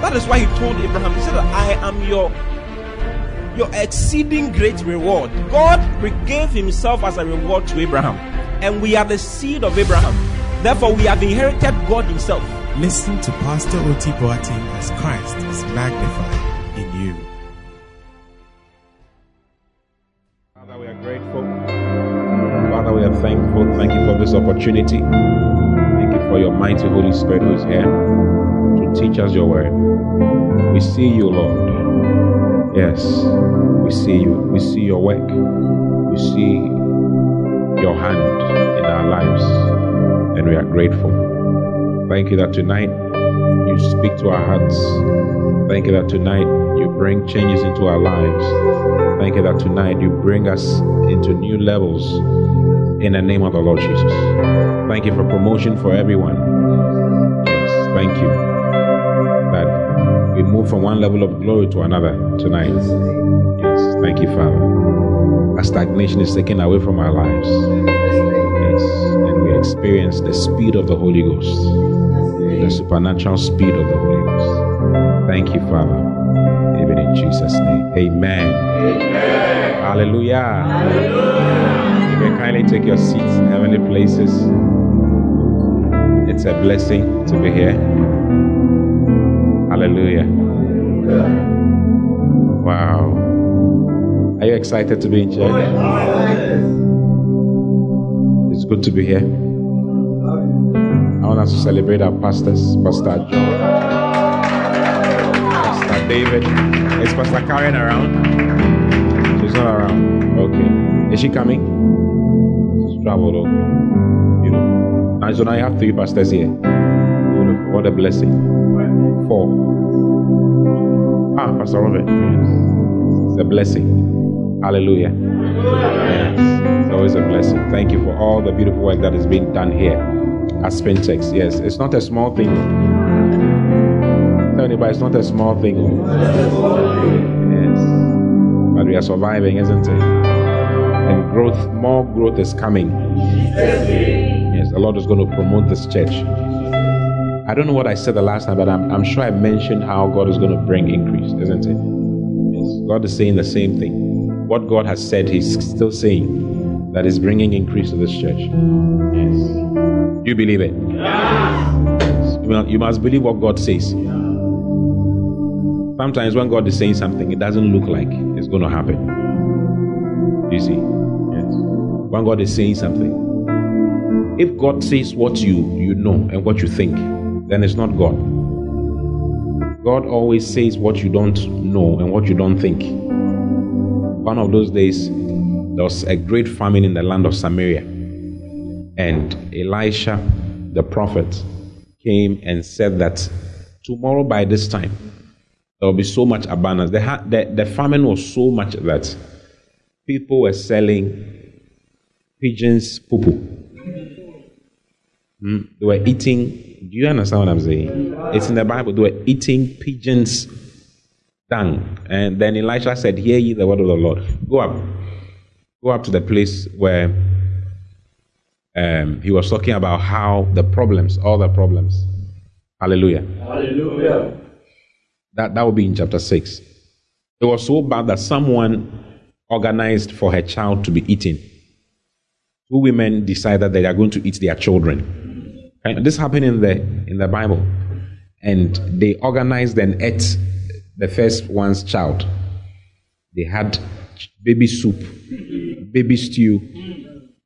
that is why He told Abraham, He said, I am your your exceeding great reward. God gave Himself as a reward to Abraham, and we are the seed of Abraham. Therefore, we have inherited God Himself. Listen to Pastor Oti Boateng as Christ is magnified in you. Father, we are grateful. Father, we are thankful. Thank you for this opportunity. Thank you for your mighty Holy Spirit who is here teach us your word. We see you, Lord. Yes, we see you. We see your work. We see your hand in our lives, and we are grateful. Thank you that tonight you speak to our hearts. Thank you that tonight you bring changes into our lives. Thank you that tonight you bring us into new levels in the name of the Lord Jesus. Thank you for promotion for everyone. Yes, thank you we move from one level of glory to another tonight. Yes, thank you, Father. A stagnation is taken away from our lives. Yes, and we experience the speed of the Holy Ghost, the supernatural speed of the Holy Ghost. Thank you, Father. Even in Jesus' name. Amen. Hallelujah. You may kindly take your seats in heavenly places. It's a blessing to be here. Hallelujah. Wow. Are you excited to be in church? It's good to be here. I want us to celebrate our pastors, Pastor John, Pastor David. Is Pastor Karen around? She's not around. Okay. Is she coming? She's traveled. Okay. Beautiful. And so now you have three pastors here. What a blessing. Four. Ah, Pastor Robert. It's a blessing. Hallelujah. Yes. It's always a blessing. Thank you for all the beautiful work that is being done here at Spintex. Yes, it's not a small thing. Tell anybody it's not a small thing. Yes. But we are surviving, isn't it? And growth, more growth is coming. Yes, the Lord is going to promote this church. I don't know what I said the last time, but I'm, I'm sure I mentioned how God is going to bring increase, isn't it? Yes, God is saying the same thing. What God has said, He's still saying that is bringing increase to this church. Yes. You believe it? Yes. You, must, you must believe what God says. Sometimes when God is saying something, it doesn't look like it's going to happen. You see? Yes. When God is saying something, if God says what you you know and what you think, then it's not God. God always says what you don't know and what you don't think. One of those days, there was a great famine in the land of Samaria, and Elisha, the prophet, came and said that tomorrow by this time there will be so much abundance. The, the, the famine was so much that people were selling pigeons poo Mm, they were eating. Do you understand what I'm saying? It's in the Bible. They were eating pigeons' dung. And then Elisha said, Hear ye the word of the Lord. Go up. Go up to the place where um, he was talking about how the problems, all the problems. Hallelujah. Hallelujah. That, that would be in chapter 6. It was so bad that someone organized for her child to be eaten. Two women decided that they are going to eat their children. And this happened in the in the Bible. And they organized and ate the first one's child. They had baby soup, baby stew,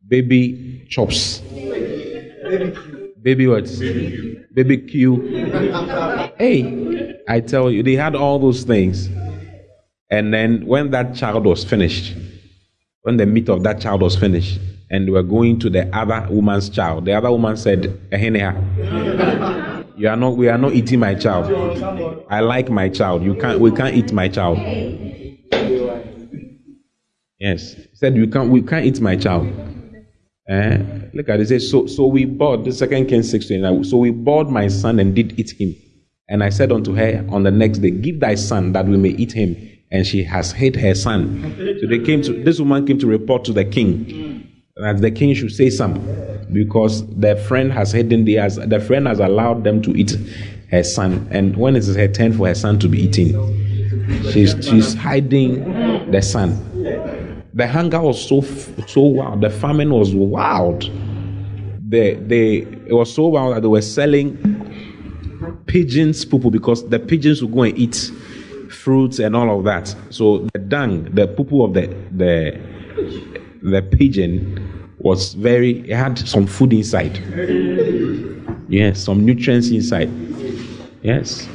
baby chops, baby what? Baby Q. Hey, I tell you, they had all those things. And then when that child was finished, when the meat of that child was finished, and were going to the other woman's child. The other woman said, Ehenea. You are not. We are not eating my child. I like my child. You can't. We can't eat my child. Yes. He said you can't. We can't eat my child. Eh? Look at it. It says, so, so we bought the second King 16. So we bought my son and did eat him. And I said unto her on the next day, Give thy son that we may eat him. And she has hid her son. So they came to this woman came to report to the king that the king should say something because their friend has hidden the as the friend has allowed them to eat her son. And when it is her turn for her son to be eaten, she's she's hiding the son. The hunger was so so wild. The famine was wild. They they it was so wild that they were selling pigeons poo because the pigeons would go and eat fruits and all of that. So the dung, the poo of the the the pigeon was very it had some food inside. Yes, some nutrients inside. Yes.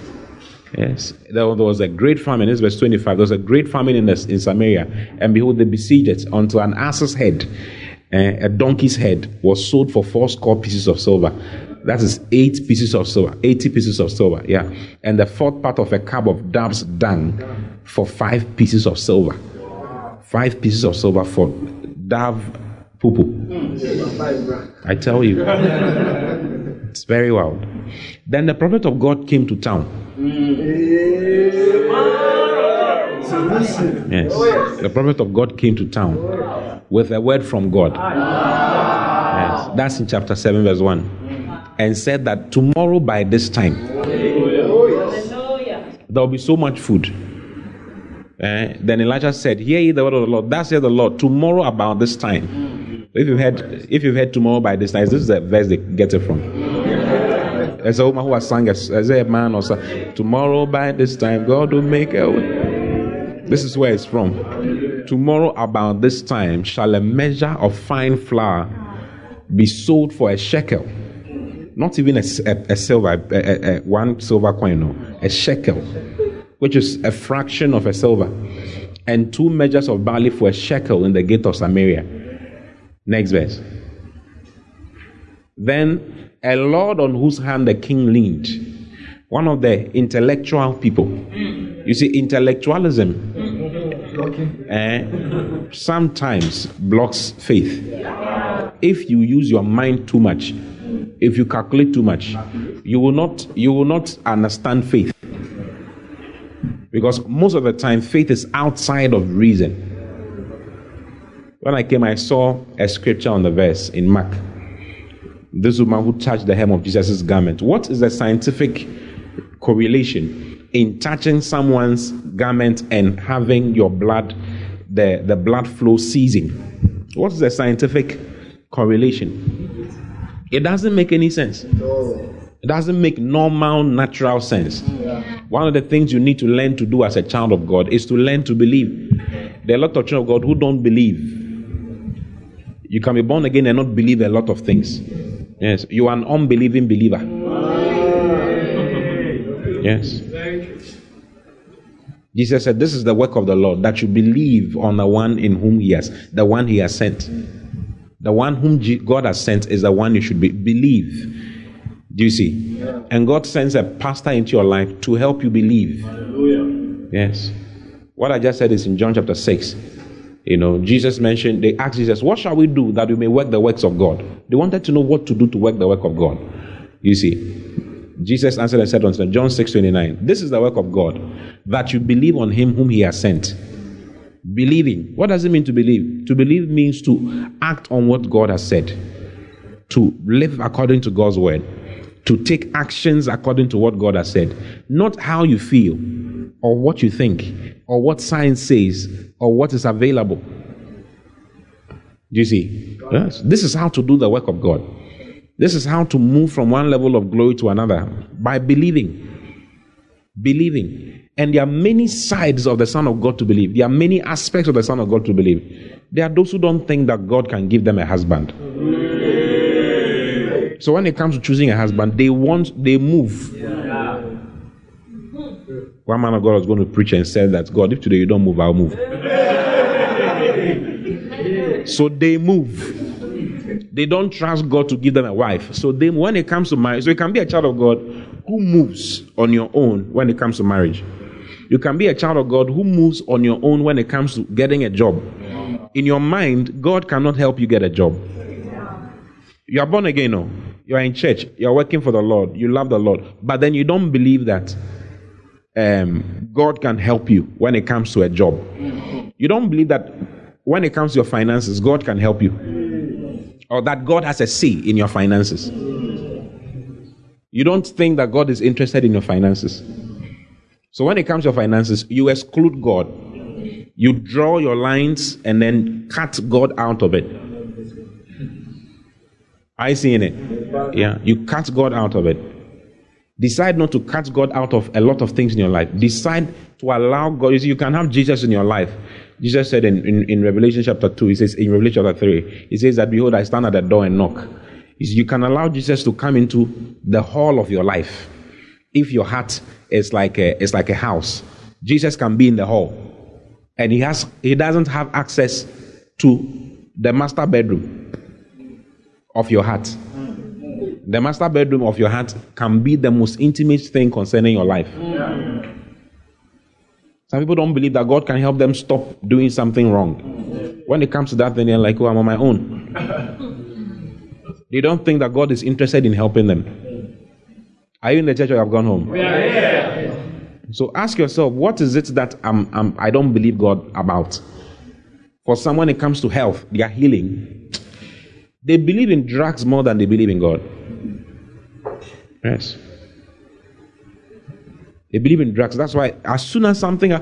Yes, there was a great famine. This verse 25. There was a great famine in, the, in Samaria, and behold, they besieged it an ass's head, uh, a donkey's head, was sold for four score pieces of silver. That is eight pieces of silver, 80 pieces of silver, yeah. And the fourth part of a cup of dove's dung for five pieces of silver. Five pieces of silver for dove poo poo. I tell you. It's very wild. Then the prophet of God came to town. Yes. The prophet of God came to town with a word from God. Yes. That's in chapter 7, verse 1 and said that tomorrow by this time there will be so much food. Uh, then Elijah said, Hear ye the word of the Lord. Thus said the Lord, tomorrow about this time. If you've heard, if you've heard tomorrow by this time, this is the verse they get it from. There's a woman who has sung as, a man or so. Tomorrow by this time, God will make a way. This is where it's from. Tomorrow about this time shall a measure of fine flour be sold for a shekel not even a, a, a silver, a, one silver coin, no, a shekel, which is a fraction of a silver, and two measures of barley for a shekel in the gate of Samaria. Next verse. Then a lord on whose hand the king leaned, one of the intellectual people. You see, intellectualism uh, sometimes blocks faith. If you use your mind too much, if you calculate too much, you will not you will not understand faith. Because most of the time faith is outside of reason. When I came, I saw a scripture on the verse in Mark. This woman who touched the hem of Jesus' garment. What is the scientific correlation in touching someone's garment and having your blood, the, the blood flow ceasing? What is the scientific correlation? It doesn't make any sense. It doesn't make normal, natural sense. One of the things you need to learn to do as a child of God is to learn to believe. There are a lot of children of God who don't believe. You can be born again and not believe a lot of things. Yes, you are an unbelieving believer. Yes. Jesus said, This is the work of the Lord, that you believe on the one in whom He has, the one He has sent. The one whom God has sent is the one you should be, believe. Do you see? Yeah. And God sends a pastor into your life to help you believe. Hallelujah. Yes. What I just said is in John chapter 6. You know, Jesus mentioned, they asked Jesus, What shall we do that we may work the works of God? They wanted to know what to do to work the work of God. You see, Jesus answered and said unto them, John 6 29, This is the work of God, that you believe on him whom he has sent. Believing. What does it mean to believe? To believe means to act on what God has said, to live according to God's word, to take actions according to what God has said, not how you feel or what you think or what science says or what is available. Do you see? Yes. This is how to do the work of God. This is how to move from one level of glory to another by believing. Believing. And there are many sides of the Son of God to believe. There are many aspects of the Son of God to believe. There are those who don't think that God can give them a husband. So when it comes to choosing a husband, they want, they move. One man of God was going to preach and said that, God, if today you don't move, I'll move. so they move. They don't trust God to give them a wife. So they, when it comes to marriage, so it can be a child of God who moves on your own when it comes to marriage. You can be a child of God who moves on your own when it comes to getting a job. In your mind, God cannot help you get a job. You are born again, no? You are in church. You are working for the Lord. You love the Lord. But then you don't believe that um, God can help you when it comes to a job. You don't believe that when it comes to your finances, God can help you. Or that God has a say in your finances. You don't think that God is interested in your finances. So when it comes to your finances, you exclude God. You draw your lines and then cut God out of it. I seeing it. Yeah, you cut God out of it. Decide not to cut God out of a lot of things in your life. Decide to allow God. You see, you can have Jesus in your life. Jesus said in, in, in Revelation chapter 2, he says, in Revelation chapter 3, he says that, Behold, I stand at the door and knock. You can allow Jesus to come into the hall of your life. If your heart is like a, is like a house, Jesus can be in the hall. And he, has, he doesn't have access to the master bedroom of your heart. The master bedroom of your heart can be the most intimate thing concerning your life. Some people don't believe that God can help them stop doing something wrong. When it comes to that, then they're like, oh, I'm on my own. they don't think that God is interested in helping them. Are you in the church or you have gone home? Yeah. So ask yourself, what is it that I'm, I'm, I don't believe God about? For some, when it comes to health, their healing, they believe in drugs more than they believe in God. Yes. They believe in drugs. That's why, as soon as something,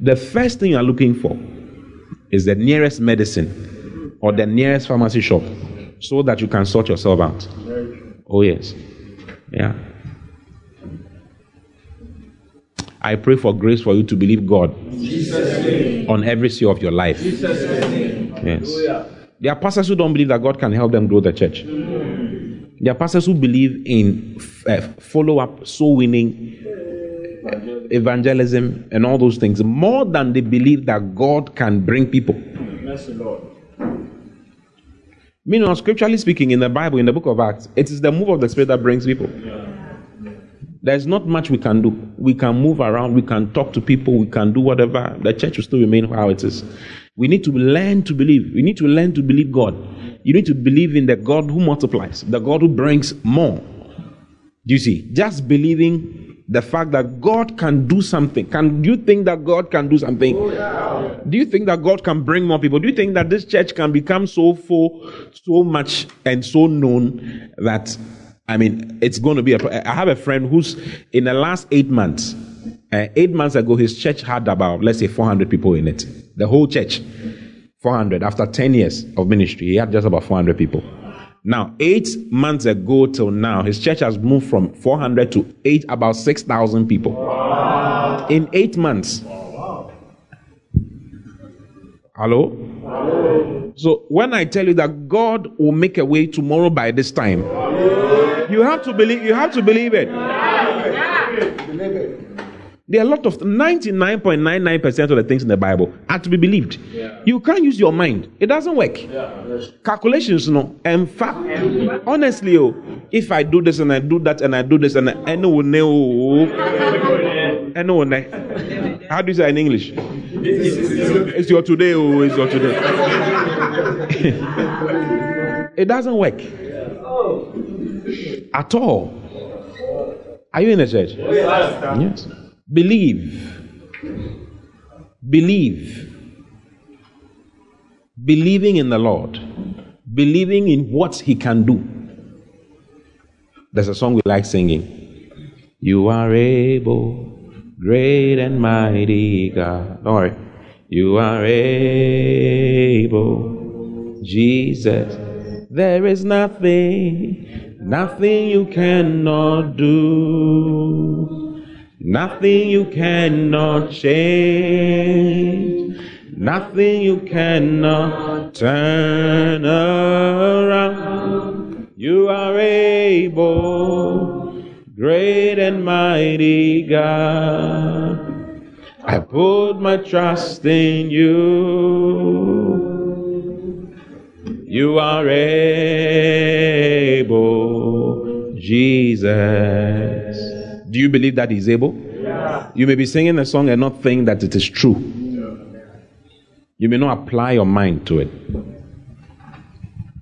the first thing you're looking for is the nearest medicine or the nearest pharmacy shop so that you can sort yourself out. Oh, yes. Yeah. I pray for grace for you to believe God on every sphere of your life. Yes. There are pastors who don't believe that God can help them grow the church. There are pastors who believe in uh, follow up, soul winning, evangelism, and all those things more than they believe that God can bring people. Yes, Lord. Meanwhile, scripturally speaking, in the Bible, in the book of Acts, it is the move of the Spirit that brings people. There's not much we can do. We can move around, we can talk to people, we can do whatever. The church will still remain how it is. We need to learn to believe. We need to learn to believe God. You need to believe in the God who multiplies, the God who brings more. Do you see? Just believing the fact that God can do something. Can do you think that God can do something? Do you think that God can bring more people? Do you think that this church can become so full, so much and so known that I mean it's going to be a I have a friend who's in the last eight months, uh, eight months ago, his church had about let's say 400 people in it. The whole church, 400. After 10 years of ministry, he had just about 400 people. Now, eight months ago till now, his church has moved from 400 to eight, about 6,000 people. Wow. In eight months. Hello? So, when I tell you that God will make a way tomorrow by this time, you have to believe, you have to believe it. There are a lot of 99.99% of the things in the Bible are to be believed. Yeah. You can't use your mind. It doesn't work. Yeah. Calculations, no. In fact, honestly, oh, if I do this and I do that and I do this and I know no, How do you say in English? It's your today, oh, it's your today. it doesn't work at all. Are you in the church? Oh, yes. Believe. Believe. Believing in the Lord. Believing in what He can do. There's a song we like singing. You are able, great and mighty God. Don't. You are able, Jesus. There is nothing, nothing you cannot do. Nothing you cannot change. Nothing you cannot turn around. You are able, great and mighty God. I put my trust in you. You are able, Jesus. Do you believe that He's able? Yeah. You may be singing a song and not think that it is true. You may not apply your mind to it.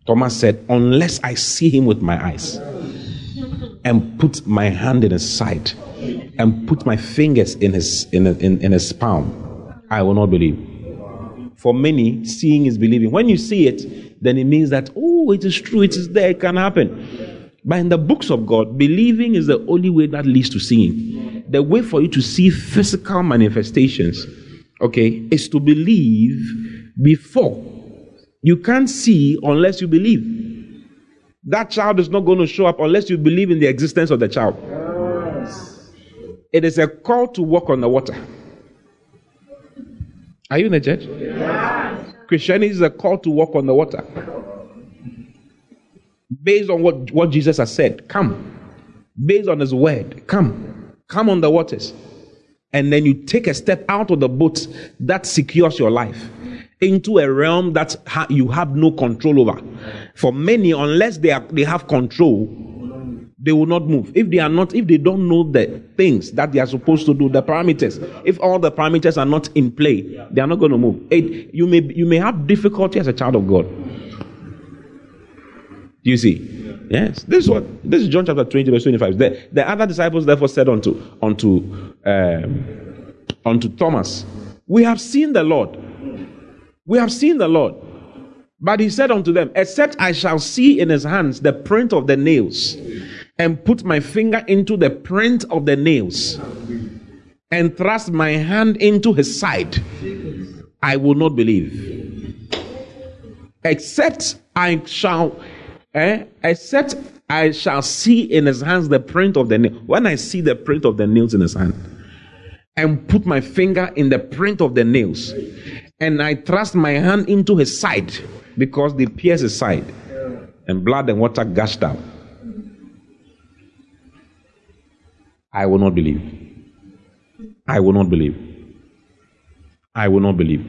Thomas said, Unless I see him with my eyes and put my hand in his side and put my fingers in his, in, in, in his palm, I will not believe. For many, seeing is believing. When you see it, then it means that, oh, it is true, it is there, it can happen. But in the books of God, believing is the only way that leads to seeing. The way for you to see physical manifestations, okay, is to believe before. You can't see unless you believe. That child is not going to show up unless you believe in the existence of the child. It is a call to walk on the water. Are you in the church? Yes. Christianity is a call to walk on the water. Based on what, what Jesus has said, come. Based on his word, come. Come on the waters. And then you take a step out of the boat that secures your life into a realm that ha- you have no control over. For many, unless they, are, they have control, they will not move. If they are not, if they don't know the things that they are supposed to do, the parameters, if all the parameters are not in play, they are not going to move. It, you, may, you may have difficulty as a child of God. Do you see? Yes. This is what this is John chapter 20, verse 25. The, the other disciples therefore said unto unto um, unto Thomas, We have seen the Lord. We have seen the Lord. But he said unto them, Except I shall see in his hands the print of the nails, and put my finger into the print of the nails, and thrust my hand into his side, I will not believe. Except I shall, eh, except I shall see in his hands the print of the nail. When I see the print of the nails in his hand, and put my finger in the print of the nails, and I thrust my hand into his side because they pierced his side, and blood and water gushed out. I will not believe. I will not believe. I will not believe.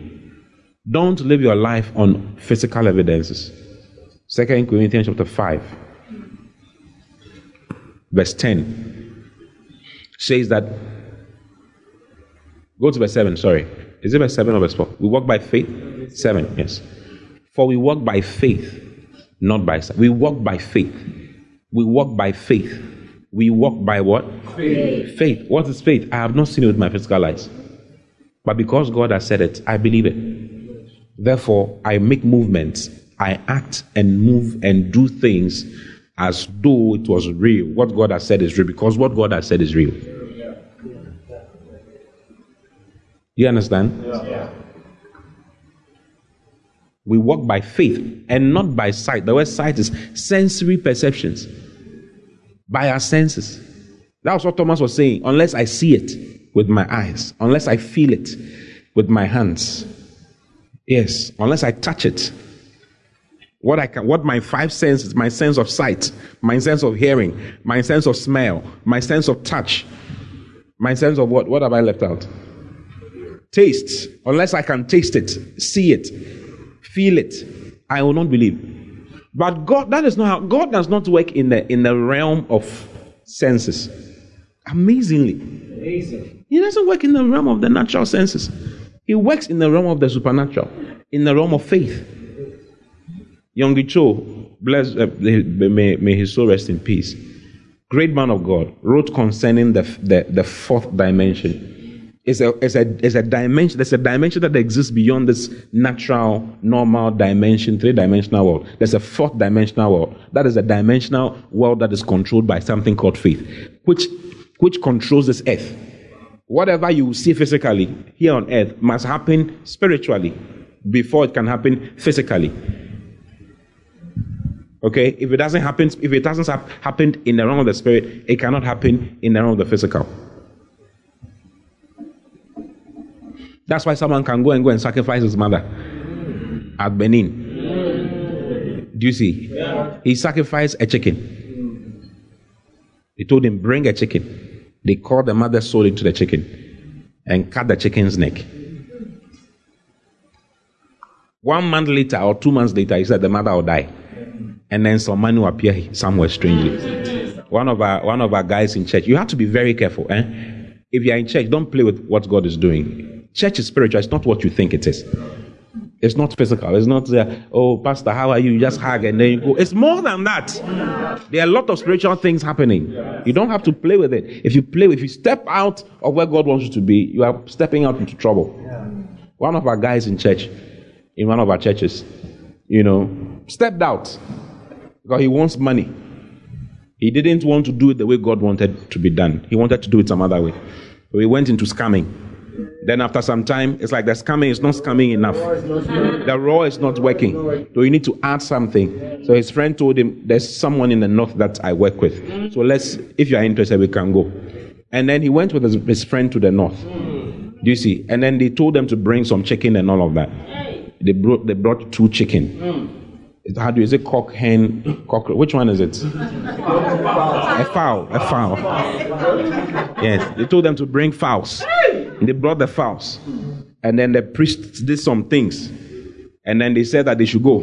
Don't live your life on physical evidences. Second Corinthians chapter 5, verse 10 says that. Go to verse 7, sorry. Is it verse 7 or verse 4? We walk by faith? 7, yes. For we walk by faith, not by sight. We walk by faith. We walk by faith. We walk by what? Faith. Faith. What is faith? I have not seen it with my physical eyes. But because God has said it, I believe it. Therefore, I make movements. I act and move and do things as though it was real. What God has said is real because what God has said is real. You understand? Yeah. We walk by faith and not by sight. The word sight is sensory perceptions. By our senses. That's what Thomas was saying. Unless I see it with my eyes, unless I feel it with my hands. Yes, unless I touch it. What I can, what my five senses, my sense of sight, my sense of hearing, my sense of smell, my sense of touch, my sense of what? What have I left out? Taste. Unless I can taste it, see it, feel it, I will not believe. But God, that is not how God does not work in the in the realm of senses. Amazingly. Amazing. He doesn't work in the realm of the natural senses. He works in the realm of the supernatural, in the realm of faith. Yonggi Cho, bless, uh, may, may his soul rest in peace. Great man of God, wrote concerning the, the, the fourth dimension. It's a, it's, a, it's a dimension, there's a dimension that exists beyond this natural, normal dimension, three dimensional world. There's a fourth dimensional world. That is a dimensional world that is controlled by something called faith, which, which controls this earth. Whatever you see physically here on earth must happen spiritually before it can happen physically. Okay? If it doesn't happen, if it doesn't hap- happen in the realm of the spirit, it cannot happen in the realm of the physical. That's why someone can go and go and sacrifice his mother at Benin. Do you see? He sacrificed a chicken. They told him, bring a chicken. They called the mother's soul into the chicken and cut the chicken's neck. One month later or two months later, he said the mother will die. And then some money will appear somewhere strangely. one of our one of our guys in church. You have to be very careful. Eh? If you are in church, don't play with what God is doing. Church is spiritual. It's not what you think it is. It's not physical. It's not, uh, oh, Pastor, how are you? You just hug and then you go. It's more than that. There are a lot of spiritual things happening. You don't have to play with it. If you play, if you step out of where God wants you to be, you are stepping out into trouble. One of our guys in church, in one of our churches, you know, stepped out because he wants money. He didn't want to do it the way God wanted to be done. He wanted to do it some other way. So he went into scamming. Then after some time, it's like the scamming is not scamming enough. The raw is not working. So you need to add something. So his friend told him, There's someone in the north that I work with. So let's, if you are interested, we can go. And then he went with his, his friend to the north. Do you see? And then they told them to bring some chicken and all of that. They brought, they brought two chicken. It- How do you say cock, hen, cockroach? Which one is it? A fowl, a fowl. Yes, they told them to bring fowls. They brought the fowls. And then the priest did some things. And then they said that they should go.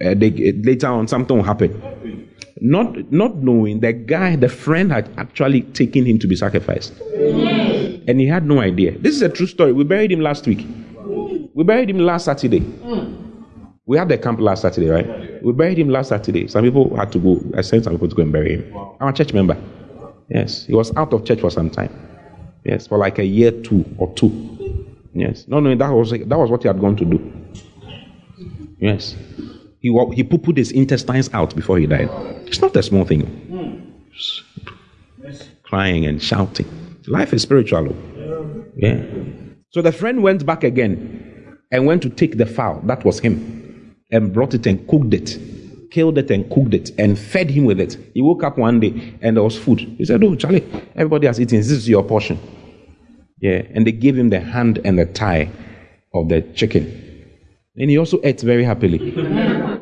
Uh, they, later on, something will happen. Not, not knowing the guy, the friend had actually taken him to be sacrificed. And he had no idea. This is a true story. We buried him last week. We buried him last Saturday. We had the camp last Saturday, right? We buried him last Saturday. Some people had to go. I sent some people to go and bury him. I'm a church member. Yes, he was out of church for some time. Yes, for like a year, two or two. Yes, no, no, that was that was what he had gone to do. Yes, he he put his intestines out before he died. It's not a small thing. Yes, Crying and shouting. Life is spiritual. Yeah. So the friend went back again and went to take the fowl. That was him. And brought it and cooked it. Killed it and cooked it and fed him with it. He woke up one day and there was food. He said, Oh, Charlie, everybody has eaten. This is your portion. Yeah. And they gave him the hand and the thigh of the chicken. And he also ate very happily.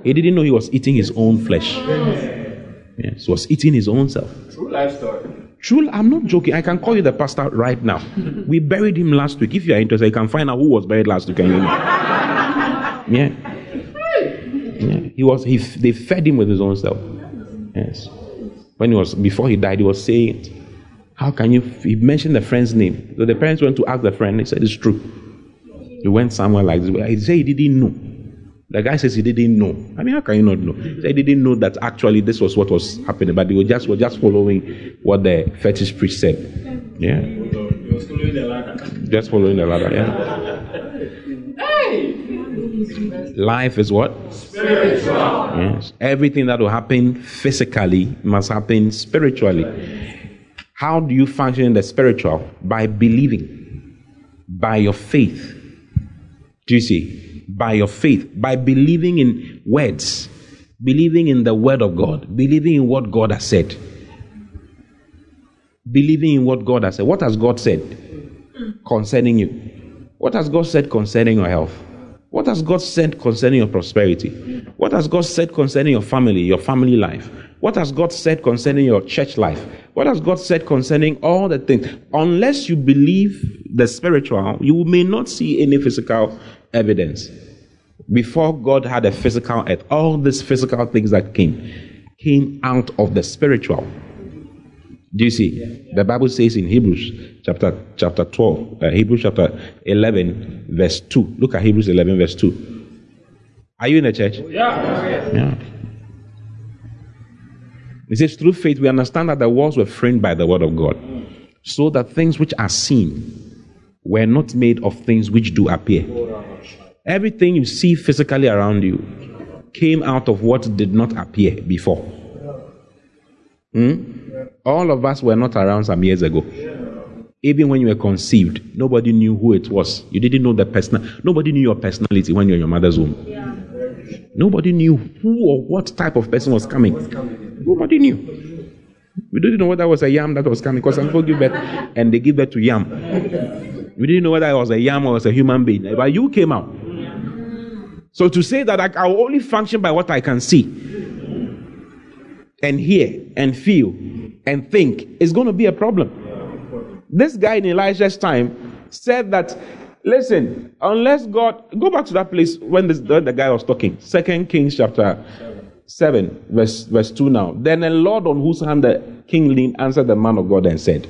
He didn't know he was eating his own flesh. Yes, he was eating his own self. True life story. True, I'm not joking. I can call you the pastor right now. We buried him last week. If you are interested, you can find out who was buried last week. And you know. Yeah. Yeah. He was. He. They fed him with his own self. Yes. When he was before he died, he was saying it. How can you? He mentioned the friend's name. So the parents went to ask the friend. He said it's true. He went somewhere like this. He said he didn't know. The guy says he didn't know. I mean, how can you not know? He said he didn't know that actually this was what was happening, but they were just were just following what the fetish priest said. Yeah. Was following the ladder. Just following the ladder. Yeah. Life is what? Spiritual. Yes. Everything that will happen physically must happen spiritually. How do you function in the spiritual? By believing, by your faith. Do you see? By your faith, by believing in words, believing in the word of God, believing in what God has said. Believing in what God has said. What has God said concerning you? What has God said concerning your health? What has God said concerning your prosperity? What has God said concerning your family, your family life? What has God said concerning your church life? What has God said concerning all the things? Unless you believe the spiritual, you may not see any physical evidence. Before God had a physical earth, all these physical things that came came out of the spiritual. Do you see? The Bible says in Hebrews chapter chapter 12, uh, Hebrews chapter 11, verse 2. Look at Hebrews 11, verse 2. Are you in the church? Yeah. Yeah. It says, through faith, we understand that the walls were framed by the word of God, so that things which are seen were not made of things which do appear. Everything you see physically around you came out of what did not appear before. Hmm? All of us were not around some years ago. Even when you were conceived, nobody knew who it was. You didn't know the person. Nobody knew your personality when you were in your mother's womb. Nobody knew who or what type of person was coming. Nobody knew. We didn't know whether it was a yam that was coming because some people give birth and they give birth to yam. We didn't know whether it was a yam or it was a human being. But you came out. So to say that I, I will only function by what I can see and hear and feel and think is going to be a problem. This guy in Elijah's time said that, listen, unless God, go back to that place when, this, the guy was talking, Second Kings chapter 7, verse, verse 2 now. Then the Lord on whose hand the king leaned answered the man of God and said,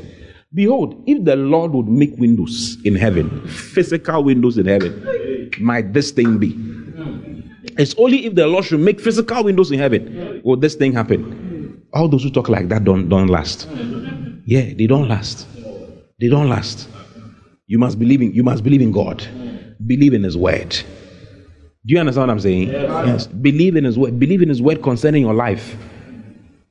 Behold, if the Lord would make windows in heaven, physical windows in heaven, might this thing be? It's only if the Lord should make physical windows in heaven will this thing happen. All those who talk like that don't, don't last. Yeah, they don't last. They don't last. You must believe in you must believe in God. Believe in his word. Do you understand what I'm saying? Yes. Believe in his word. Believe in his word concerning your life.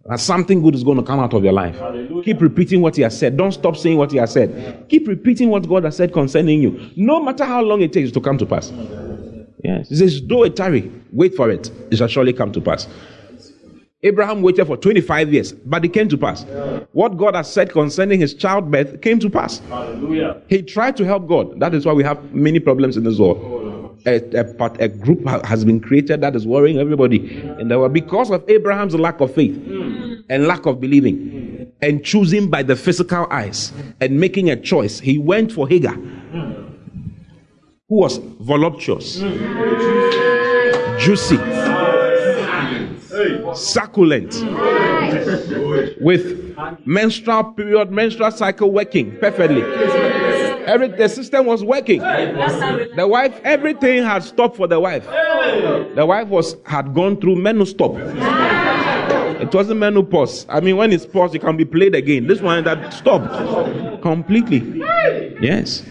That something good is going to come out of your life. Keep repeating what he has said. Don't stop saying what he has said. Keep repeating what God has said concerning you. No matter how long it takes to come to pass. Yes. He says, though it tarry, wait for it. It shall surely come to pass. Abraham waited for 25 years, but it came to pass. What God has said concerning his childbirth came to pass. Hallelujah. He tried to help God. That is why we have many problems in this world. Oh, a, a, part- a group has been created that is worrying everybody in the world because of Abraham's lack of faith hmm. and lack of believing and choosing by the physical eyes and making a choice. He went for Hagar, hmm. who was voluptuous, hmm. juicy, succulent, with menstrual period, menstrual cycle working perfectly. Every, the system was working. The wife, everything had stopped for the wife. The wife was had gone through menopause. It wasn't menopause. I mean, when it's paused, it can be played again. This one that stopped completely. Yes.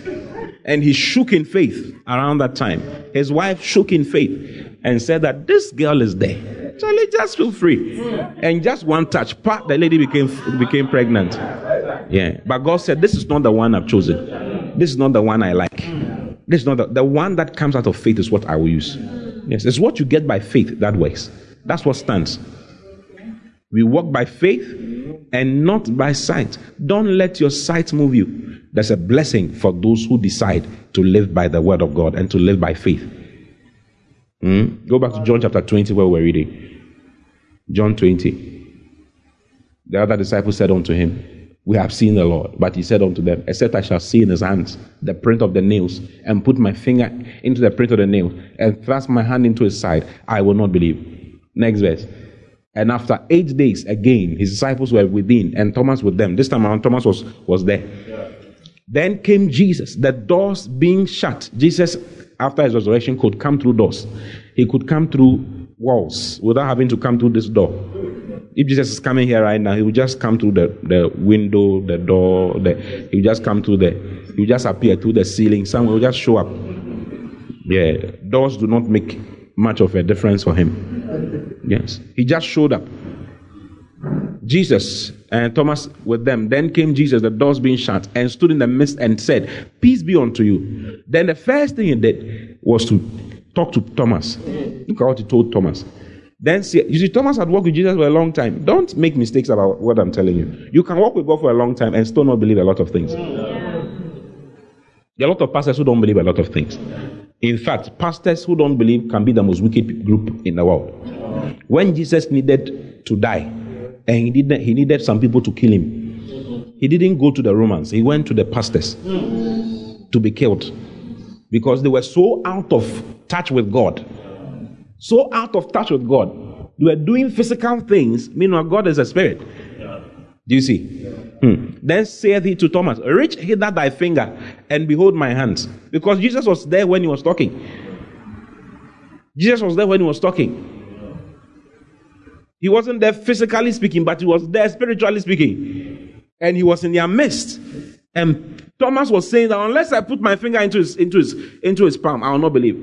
And he shook in faith around that time. His wife shook in faith and said that this girl is there. Charlie, just feel free. And just one touch, part the lady became became pregnant. Yeah. But God said, This is not the one I've chosen. This is not the one I like. This is not the, the one that comes out of faith is what I will use. Yes, it's what you get by faith that works. That's what stands. We walk by faith and not by sight. Don't let your sight move you. There's a blessing for those who decide to live by the word of God and to live by faith. Hmm? Go back to John chapter 20 where we're reading. John 20. The other disciples said unto him, We have seen the Lord. But he said unto them, Except I shall see in his hands the print of the nails, and put my finger into the print of the nail, and thrust my hand into his side, I will not believe. Next verse. And after eight days, again, his disciples were within, and Thomas with them. This time around, Thomas was, was there. Then came Jesus, the doors being shut. Jesus, after his resurrection, could come through doors. He could come through walls without having to come through this door. If Jesus is coming here right now, he will just come through the, the window, the door, the, he will just come through the, he will just appear through the ceiling. Someone will just show up. Yeah, doors do not make much of a difference for him. Yes, he just showed up. Jesus and Thomas with them. Then came Jesus, the doors being shut, and stood in the midst and said, Peace be unto you. Then the first thing he did was to talk to Thomas. Look at what he told Thomas. Then see, you see, Thomas had walked with Jesus for a long time. Don't make mistakes about what I'm telling you. You can walk with God for a long time and still not believe a lot of things. There are a lot of pastors who don't believe a lot of things. In fact, pastors who don't believe can be the most wicked group in the world. When Jesus needed to die, and he didn't, he needed some people to kill him, he didn't go to the Romans. He went to the pastors to be killed because they were so out of touch with God, so out of touch with God. They were doing physical things. Meanwhile, God is a spirit. Do you see? Hmm. Then saith he to Thomas, Reach hither thy finger and behold my hands. Because Jesus was there when he was talking. Jesus was there when he was talking. He wasn't there physically speaking, but he was there spiritually speaking. And he was in their midst. And Thomas was saying that unless I put my finger into his, into his, into his palm, I will not believe.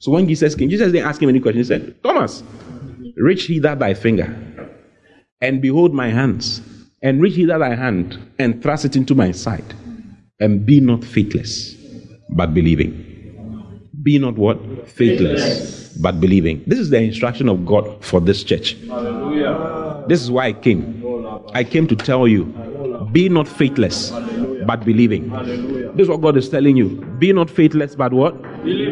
So when Jesus came, Jesus didn't ask him any question. He said, Thomas, reach hither thy finger and behold my hands, and reach hither thy hand and thrust it into my side, and be not faithless, but believing. Be not what? Faithless, but believing. This is the instruction of God for this church. This is why I came. I came to tell you be not faithless, but believing. This is what God is telling you. Be not faithless, but what?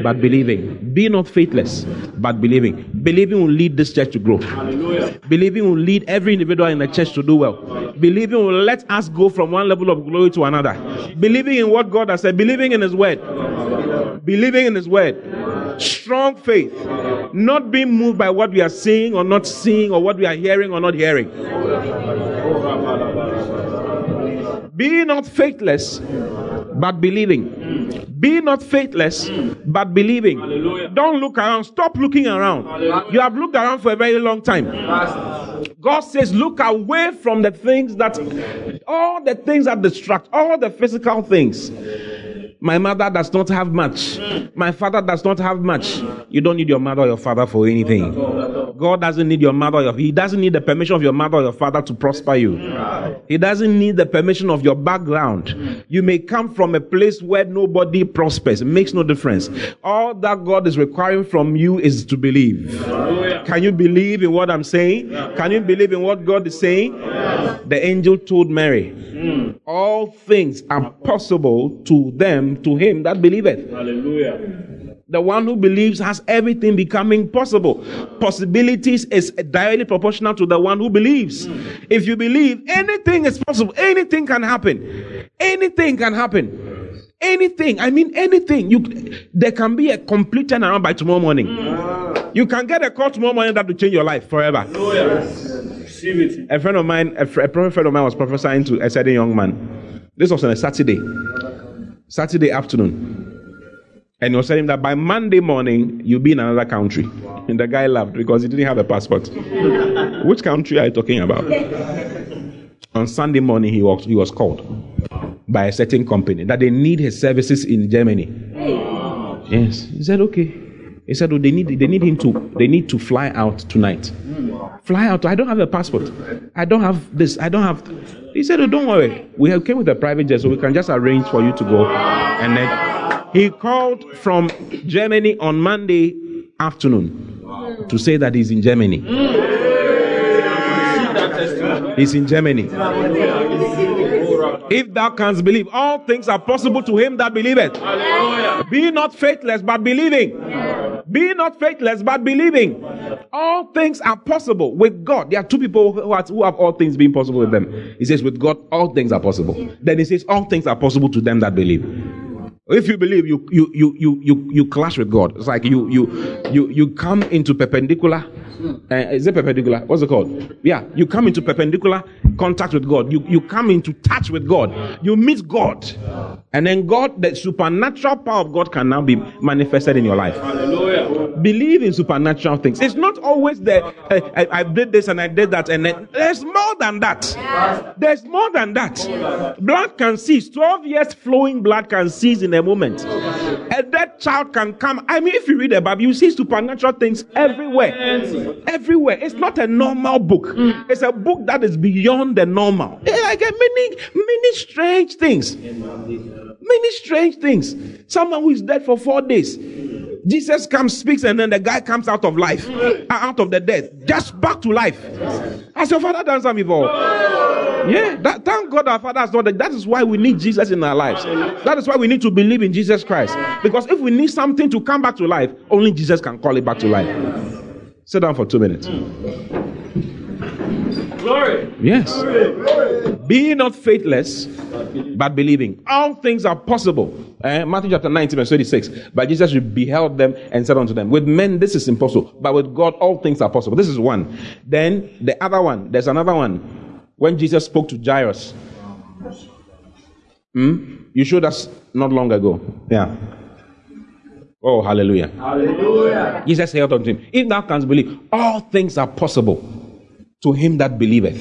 But believing. Be not faithless, but believing. Believing will lead this church to grow. Believing will lead every individual in the church to do well. Believing will let us go from one level of glory to another. Believing in what God has said, believing in His word. Believing in His word. Strong faith. Not being moved by what we are seeing or not seeing or what we are hearing or not hearing. Be not faithless, but believing. Be not faithless, but believing. Don't look around. Stop looking around. You have looked around for a very long time. God says, look away from the things that, all the things that distract, all the physical things. My mother does not have much. My father does not have much. You don't need your mother or your father for anything. God doesn't need your mother your, He doesn't need the permission of your mother or your father to prosper you. He doesn't need the permission of your background. You may come from a place where nobody prospers. It makes no difference. All that God is requiring from you is to believe. Can you believe in what I'm saying? Can you believe in what God is saying? The angel told Mary, all things are possible to them, to him that believeth. Hallelujah. The one who believes has everything becoming possible. Possibilities is directly proportional to the one who believes. If you believe, anything is possible. Anything can happen. Anything can happen. Anything. I mean, anything. You, there can be a complete turnaround by tomorrow morning. You can get a call tomorrow morning that will change your life forever. A friend of mine, a friend of mine was prophesying to a certain young man. This was on a Saturday, Saturday afternoon. And he was telling him that by Monday morning, you'll be in another country. And the guy laughed because he didn't have a passport. Which country are you talking about? On Sunday morning, he was, he was called by a certain company that they need his services in Germany. Yes. He said, okay. He said, oh, they need, they need him to, they need to fly out tonight. Hmm. Fly out. I don't have a passport. I don't have this. I don't have. He said, oh, don't worry. We have came with a private jet, so we can just arrange for you to go. And then he called from Germany on Monday afternoon to say that he's in Germany. He's in Germany. If thou canst believe, all things are possible to him that believeth. Be not faithless, but believing. Be not faithless, but believing. All things are possible with God. There are two people who have, who have all things being possible with them. He says, with God, all things are possible. Then he says, all things are possible to them that believe. If you believe, you you you you you, you clash with God. It's like you you you you come into perpendicular. Uh, is it perpendicular? What's it called? Yeah, you come into perpendicular contact with God. You you come into touch with God. You meet God, and then God, the supernatural power of God, can now be manifested in your life. Hallelujah. Believe in supernatural things. It's not always the uh, I, I did this and I did that, and then there's more than that. There's more than that. Blood can cease. Twelve years flowing blood can cease in a moment. A dead child can come. I mean, if you read the Bible, you see supernatural things everywhere. Everywhere. It's not a normal book. It's a book that is beyond the normal. I get many, many strange things. Many strange things. Someone who is dead for four days. Jesus comes, speaks, and then the guy comes out of life, uh, out of the death, just back to life. Has your father done something before? Yeah, that, thank God our father has done that. That is why we need Jesus in our lives. That is why we need to believe in Jesus Christ. Because if we need something to come back to life, only Jesus can call it back to life. Sit down for two minutes. Glory. Yes. Glory. Be not faithless, but believing. All things are possible. Eh, Matthew chapter 19, verse 36. But Jesus beheld them and said unto them, With men this is impossible, but with God all things are possible. This is one. Then the other one, there's another one. When Jesus spoke to Jairus, Hmm? you showed us not long ago. Yeah. Oh, hallelujah. Hallelujah. Jesus said unto him, If thou canst believe, all things are possible to him that believeth.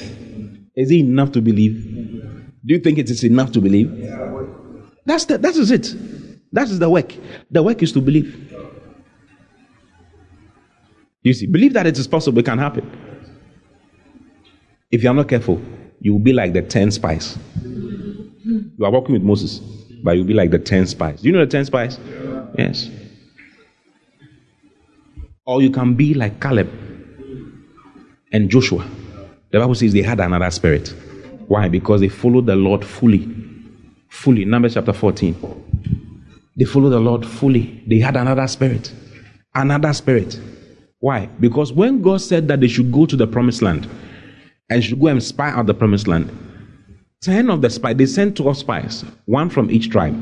Is it enough to believe? Do you think it is enough to believe? That's the, that is it. That is the work. The work is to believe. You see, believe that it is possible, it can happen. If you are not careful, you will be like the ten spies. You are working with Moses, but you'll be like the ten spies. Do you know the ten spies? Yes. Or you can be like Caleb and Joshua. The Bible says they had another spirit. Why? Because they followed the Lord fully. Fully. Numbers chapter 14. They followed the Lord fully. They had another spirit. Another spirit. Why? Because when God said that they should go to the promised land and should go and spy out the promised land, 10 of the spies, they sent 12 spies, one from each tribe.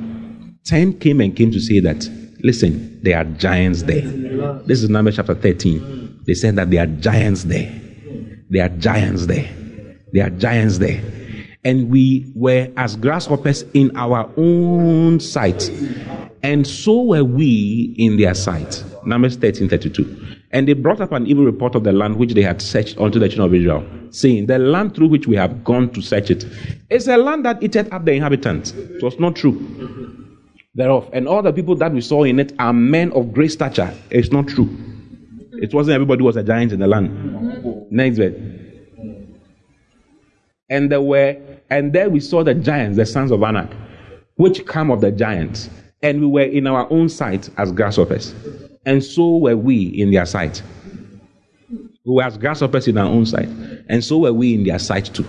10 came and came to say that Listen, there are giants there. This is Numbers chapter 13. They said that there are giants there. There are giants there. There are giants there. And we were as grasshoppers in our own sight. And so were we in their sight. Numbers 13 32. And they brought up an evil report of the land which they had searched unto the children of Israel, saying, The land through which we have gone to search it is a land that eateth up the inhabitants. It was not true thereof. And all the people that we saw in it are men of great stature. It's not true. It wasn't everybody was a giant in the land. Next verse. And there were, and there we saw the giants, the sons of Anak, which come of the giants. And we were in our own sight as grasshoppers. And so were we in their sight. We were as grasshoppers in our own sight. And so were we in their sight too.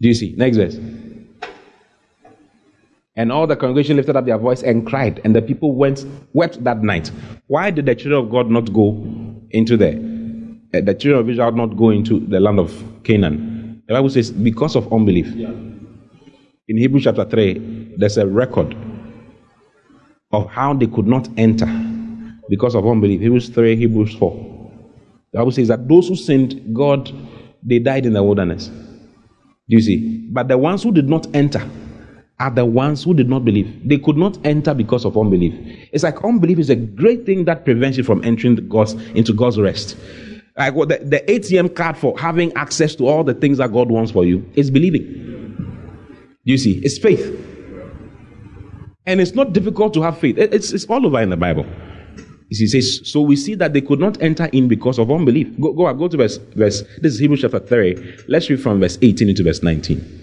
Do you see? Next verse. And all the congregation lifted up their voice and cried, and the people went wept that night. Why did the children of God not go into the uh, the children of Israel not go into the land of Canaan? The Bible says because of unbelief. Yeah. In Hebrews chapter three, there's a record of how they could not enter because of unbelief. Hebrews three, Hebrews four. The Bible says that those who sinned, God, they died in the wilderness. Do you see? But the ones who did not enter are the ones who did not believe. They could not enter because of unbelief. It's like unbelief is a great thing that prevents you from entering God's, into God's rest. Like what the, the ATM card for having access to all the things that God wants for you is believing. Do you see? It's faith. And it's not difficult to have faith. It's, it's all over in the Bible. He says, so we see that they could not enter in because of unbelief. Go, go, go to verse, verse, this is Hebrews chapter 3. Let's read from verse 18 into verse 19.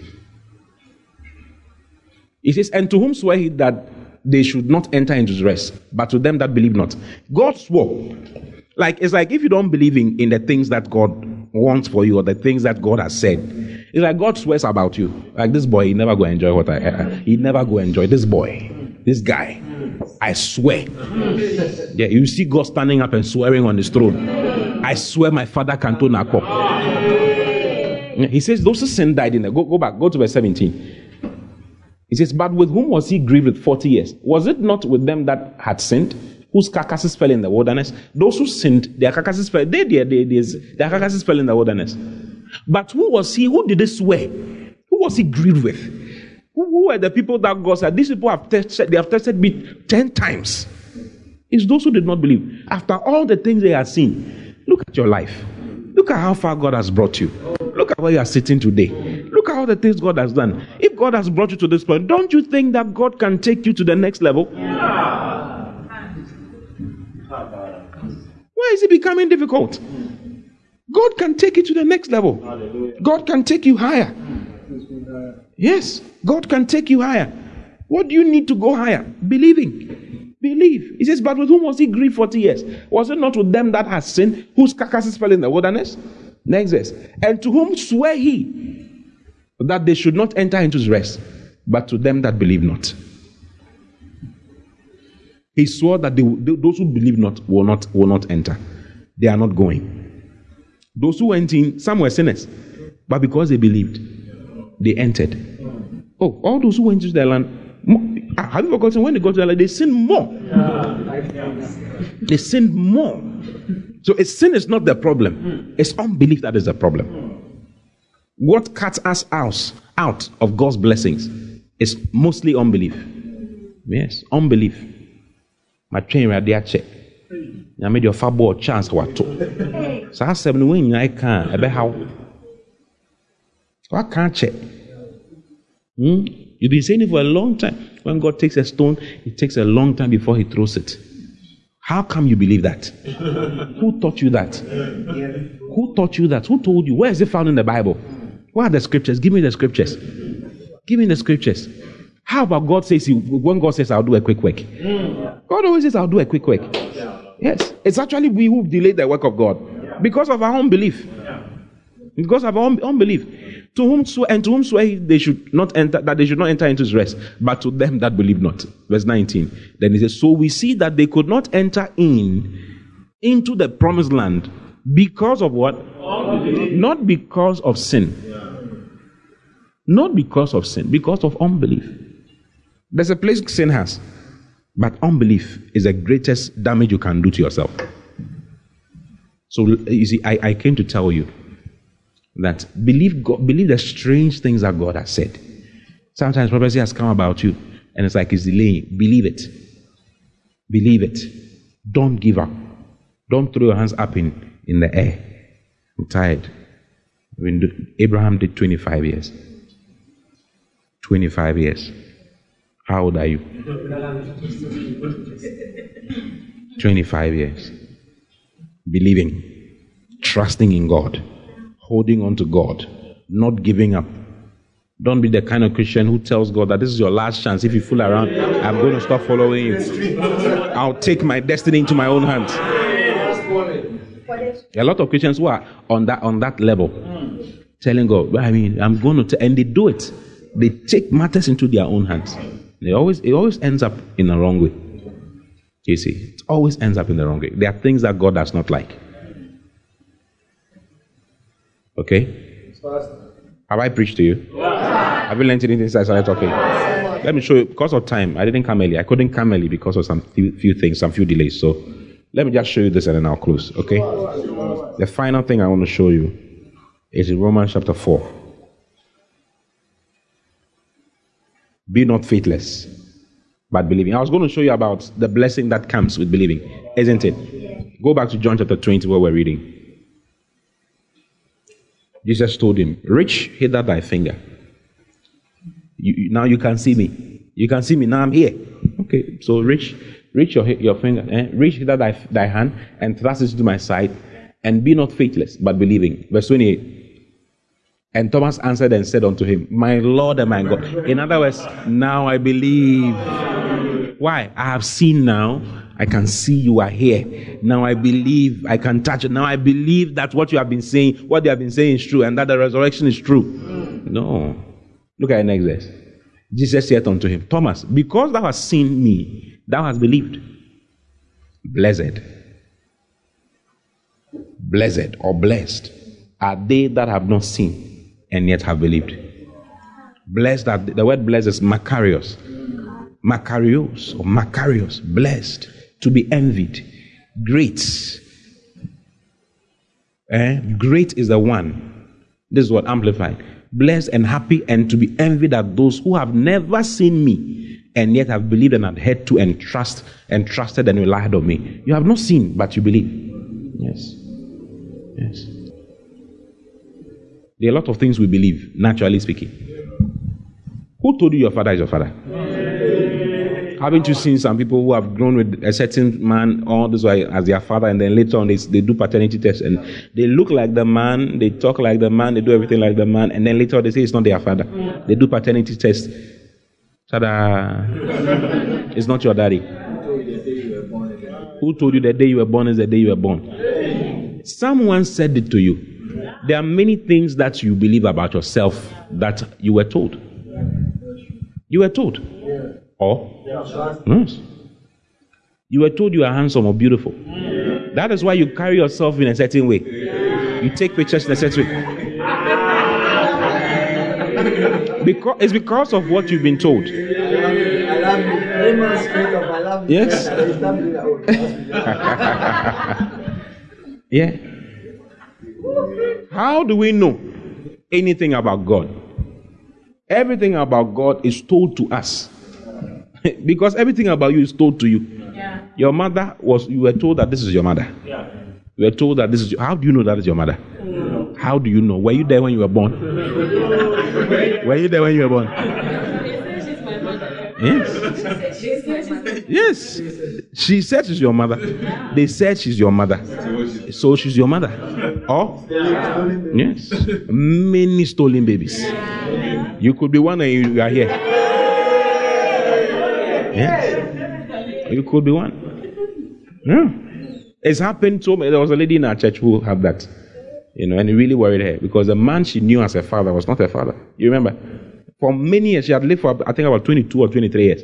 He says, And to whom swore he that they should not enter into rest, but to them that believe not. God swore. Like it's like if you don't believe in, in the things that God wants for you or the things that God has said, it's like God swears about you. Like this boy, he never go enjoy what I uh, he never go enjoy this boy, this guy. I swear. Yeah, you see God standing up and swearing on his throne. I swear my father can't turn He says those who sin died in there. Go, go back, go to verse 17. He says, But with whom was he grieved with 40 years? Was it not with them that had sinned, whose carcasses fell in the wilderness? Those who sinned, their carcasses fell, they, they, they, they, their carcasses fell in the wilderness. But who was he? Who did he swear? Who was he grieved with? Who, who were the people that God said, These people have tested, they have tested me 10 times? It's those who did not believe. After all the things they have seen, look at your life. Look at how far God has brought you. Look at where you are sitting today. Look at all the things God has done. If God has brought you to this point, don't you think that God can take you to the next level? Yeah. Why is it becoming difficult? God can take you to the next level. God can take you higher. Yes, God can take you higher. What do you need to go higher? Believing. Believe. He says, But with whom was he grieved 40 years? Was it not with them that has sinned, whose carcasses fell in the wilderness? Next verse. And to whom swear he that they should not enter into his rest, but to them that believe not. He swore that they, those who believe not will not will not enter. They are not going. Those who went in, some were sinners, but because they believed, they entered. Oh, all those who went into the land, ah, have you forgotten when they got to the land, they sinned more. They sinned more. So a sin is not the problem, it's unbelief that is the problem. What cuts us out, out of God's blessings is mostly unbelief. Yes, unbelief. There check. I made your far ball chance what to. So I said, when I can, I bet how. So can't check. Hmm? You've been saying it for a long time. When God takes a stone, it takes a long time before He throws it. How come you believe that? Who taught you that? Who taught you that? Who told you? Where is it found in the Bible? What are the scriptures? Give me the scriptures. Give me the scriptures. How about God says, he, when God says, I'll do a quick work? God always says, I'll do a quick work. Yes. It's actually we who delay the work of God because of our unbelief. Because of our own unbelief. To whom swear, and to whom swear they should not enter, that they should not enter into his rest, but to them that believe not. Verse 19. Then he says, So we see that they could not enter in into the promised land because of what? Unbelief. Not because of sin. Not because of sin, because of unbelief. There's a place sin has. But unbelief is the greatest damage you can do to yourself. So you see, I, I came to tell you that believe God, believe the strange things that God has said. Sometimes prophecy has come about you, and it's like it's delaying. Believe it. Believe it. Don't give up. Don't throw your hands up in, in the air. I'm tired. When Abraham did 25 years. 25 years. How old are you? 25 years. Believing, trusting in God, holding on to God, not giving up. Don't be the kind of Christian who tells God that this is your last chance. If you fool around, I'm going to stop following you. I'll take my destiny into my own hands. A lot of Christians who are on that on that level, telling God, I mean, I'm going to, and they do it. They take matters into their own hands. They always it always ends up in the wrong way. You see, it always ends up in the wrong way. There are things that God does not like. Okay? Have I preached to you? Have you learned anything since I started talking? Let me show you. Because of time, I didn't come early. I couldn't come early because of some few, few things, some few delays. So let me just show you this and then I'll close. Okay? The final thing I want to show you is in Romans chapter 4. Be not faithless, but believing. I was going to show you about the blessing that comes with believing, isn't it? Go back to John chapter 20 where we're reading. Jesus told him, Reach hither thy finger. You, now you can see me. You can see me. Now I'm here. Okay, so reach, reach your, your finger, eh? reach hither thy, thy hand and thrust it to my side, and be not faithless, but believing. Verse 28. And Thomas answered and said unto him, My Lord and my God. In other words, now I believe. Why? I have seen now. I can see you are here. Now I believe. I can touch it. Now I believe that what you have been saying, what they have been saying is true, and that the resurrection is true. No. Look at the next verse. Jesus said unto him, Thomas, because thou hast seen me, thou hast believed. Blessed. Blessed or blessed are they that have not seen and yet have believed. Blessed that the word blessed is Makarios. Makarios or Makarios, blessed, to be envied. Great. Eh? Great is the one. This is what amplified. Blessed and happy and to be envied are those who have never seen me and yet have believed and adhered to and trust and trusted and relied on me. You have not seen, but you believe. Yes. Yes. There are a lot of things we believe, naturally speaking. Who told you your father is your father? Haven't you seen some people who have grown with a certain man all this way as their father, and then later on they, they do paternity tests and they look like the man, they talk like the man, they do everything like the man, and then later on they say it's not their father. They do paternity tests. Ta-da! It's not your daddy. Who told you the day you were born is the day you were born? Someone said it to you. There are many things that you believe about yourself that you were told. You were told. Or? Yes. You were told you are handsome or beautiful. That is why you carry yourself in a certain way. You take pictures in a certain way. Because, it's because of what you've been told. Yes? yeah. How do we know anything about God? Everything about God is told to us. because everything about you is told to you. Yeah. Your mother was, you were told that this is your mother. Yeah. You were told that this is, your, how do you know that is your mother? Mm. How do you know? Were you there when you were born? were you there when you were born? she's my Yes. Yes. She said she's your mother. They said she's your mother. So she's your mother. Oh? Yes. Many stolen babies. You could be one and you are here. Yes. You could be one. Yeah. It's happened to me. There was a lady in our church who had that. You know, and it really worried her because the man she knew as her father was not her father. You remember? For many years, she had lived for, I think, about 22 or 23 years,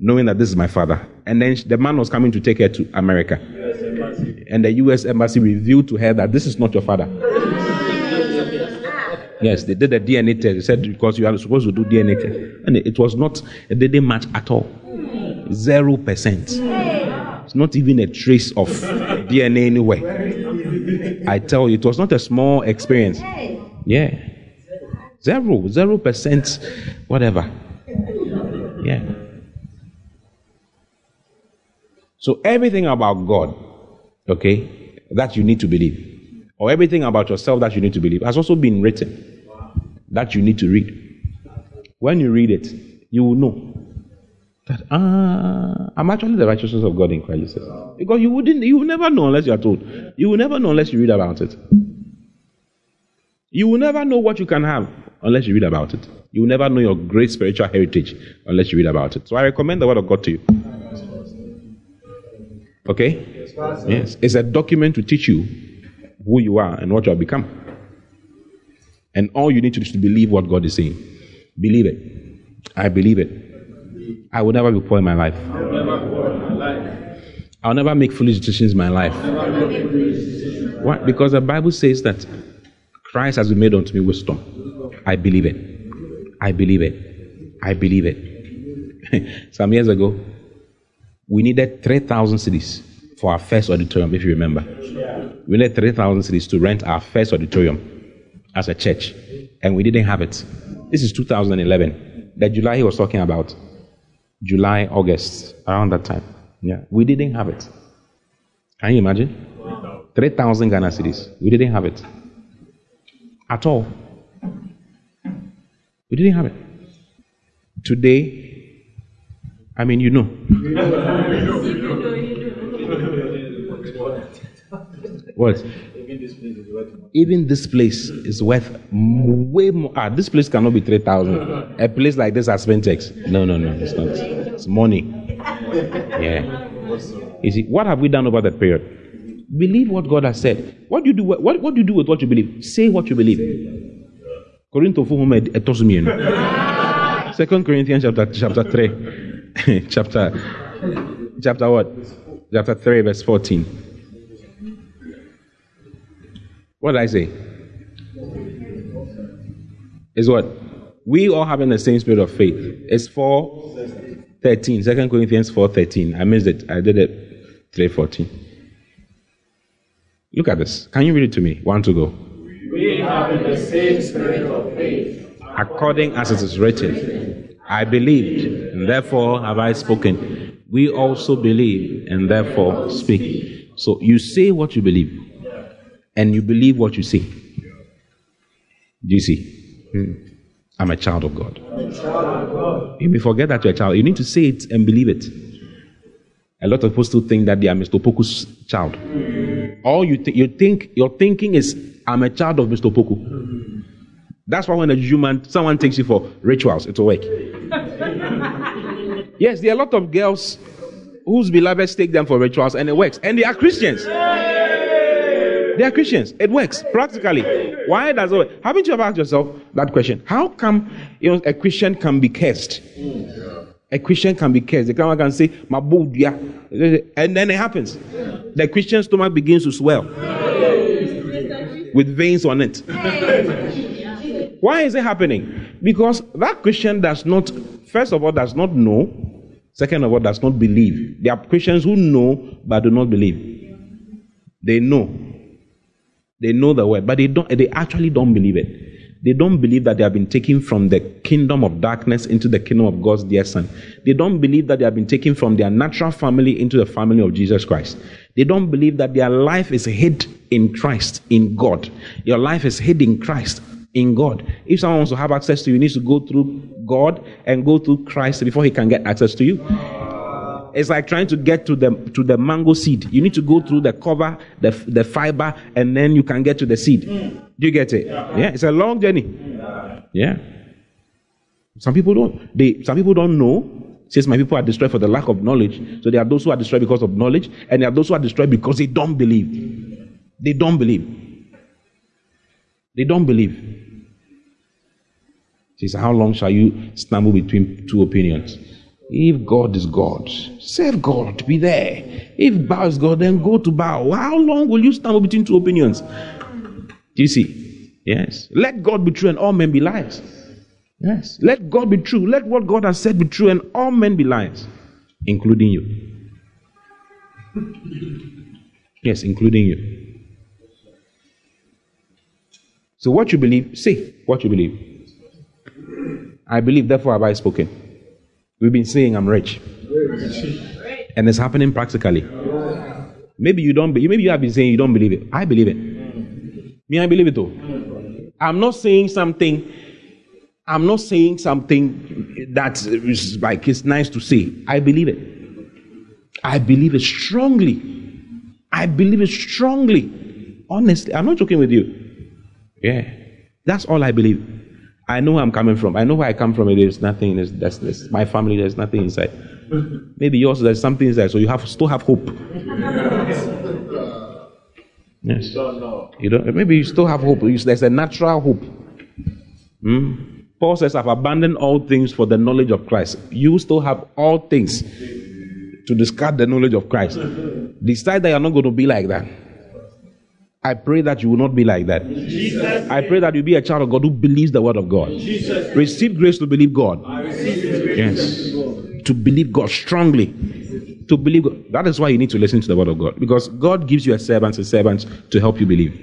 knowing that this is my father. And then the man was coming to take her to America. And the U.S. Embassy revealed to her that this is not your father. Yes, they did a DNA test. They said because you are supposed to do DNA test, and it was not. It didn't match at all. Zero percent. It's not even a trace of DNA anywhere. I tell you, it was not a small experience. Yeah. Zero, zero percent, whatever. Yeah. So everything about God, okay, that you need to believe, or everything about yourself that you need to believe, has also been written that you need to read. When you read it, you will know that ah, I'm actually the righteousness of God in Christ Jesus. Because you wouldn't, you will never know unless you are told. You will never know unless you read about it. You will never know what you can have unless you read about it. You will never know your great spiritual heritage unless you read about it. So I recommend the Word of God to you. Okay? Yes. It's a document to teach you who you are and what you have become. And all you need to do is to believe what God is saying. Believe it. I believe it. I will never be poor in my life. I'll never make foolish decisions in my life. Why? Because the Bible says that Christ has been made unto me wisdom. I believe it. I believe it. I believe it. Some years ago, we needed 3,000 cedis for our first auditorium, if you remember. We needed 3,000 cedis to rent our first auditorium as a church, and we didn't have it. This is 2011. That July he was talking about, July, August, around that time. Yeah, we didn't have it. Can you imagine? 3,000 Ghana cedis. We didn't have it at all. We didn't have it. Today, I mean, you know. what? Even this place is worth way more. Ah, this place cannot be 3,000. A place like this has Spintex. No, no, no, it's not. It's money. Yeah. You see, what have we done over that period? Believe what God has said. What do you do? What, what do you do with what you believe? Say what you believe. Second Corinthians chapter chapter three, chapter chapter what? Chapter three, verse fourteen. What did I say? Is what? We all having the same spirit of faith. It's 4 13. 2 Corinthians 4 13. I missed it. I did it 3 14. Look at this. Can you read it to me? One to go. We have the same spirit of faith. According as it is written, I believed, and therefore have I spoken. We also believe, and therefore speak. So you say what you believe, and you believe what you say. Do you see? Hmm. I'm a child of God. You may forget that you're a child. You need to say it and believe it. A lot of people still think that they are Mr. Poku's child. All you, th- you think, your thinking is, I'm a child of Mr. Poku. That's why when a human, someone takes you for rituals, it'll work. Yes, there are a lot of girls whose beloveds take them for rituals and it works. And they are Christians. They are Christians. It works practically. Why does it work? Haven't you ever asked yourself that question? How come you know, a Christian can be cursed? A Christian can be cursed. The Christian can say, Mabudia. And then it happens. The Christian stomach begins to swell with veins on it. Why is it happening? Because that Christian does not, first of all, does not know. Second of all, does not believe. There are Christians who know but do not believe. They know. They know the word, but they don't they actually don't believe it. They don't believe that they have been taken from the kingdom of darkness into the kingdom of God's dear Son. They don't believe that they have been taken from their natural family into the family of Jesus Christ. They don't believe that their life is hid in Christ, in God. Your life is hid in Christ, in God. If someone wants to have access to you, needs to go through God and go through Christ before he can get access to you. It's like trying to get to the to the mango seed. You need to go through the cover, the the fiber, and then you can get to the seed. Do you get it? Yeah, it's a long journey. Yeah. Some people don't. They some people don't know. Says my people are destroyed for the lack of knowledge. So there are those who are destroyed because of knowledge, and there are those who are destroyed because they don't believe. They don't believe. They don't believe. Says, how long shall you stumble between two opinions? If God is God, serve God, be there. If Baal is God, then go to Baal. How long will you stumble between two opinions? Do you see? Yes. Let God be true and all men be liars. Yes. Let God be true. Let what God has said be true and all men be liars. including you. Yes, including you. So, what you believe, say what you believe. I believe, therefore have I spoken. We've been saying I'm rich. And it's happening practically. Maybe you don't maybe you have been saying you don't believe it. I believe it. Me, I believe it too. I'm not saying something, I'm not saying something that is like it's nice to say. I believe it. I believe it strongly. I believe it strongly. Honestly, I'm not joking with you. Yeah. That's all I believe. I know where I'm coming from. I know where I come from. There's nothing. There's, there's my family. There's nothing inside. Maybe yours. There's something inside. So you have still have hope. Yes. You don't. Maybe you still have hope. There's a natural hope. Hmm? Paul says, "I've abandoned all things for the knowledge of Christ." You still have all things to discard the knowledge of Christ. Decide that you're not going to be like that. I pray that you will not be like that. I pray that you be a child of God who believes the word of God. Receive grace to believe God. Yes. To believe God strongly. To believe God. That is why you need to listen to the word of God. Because God gives you a servant, a servant to help you believe.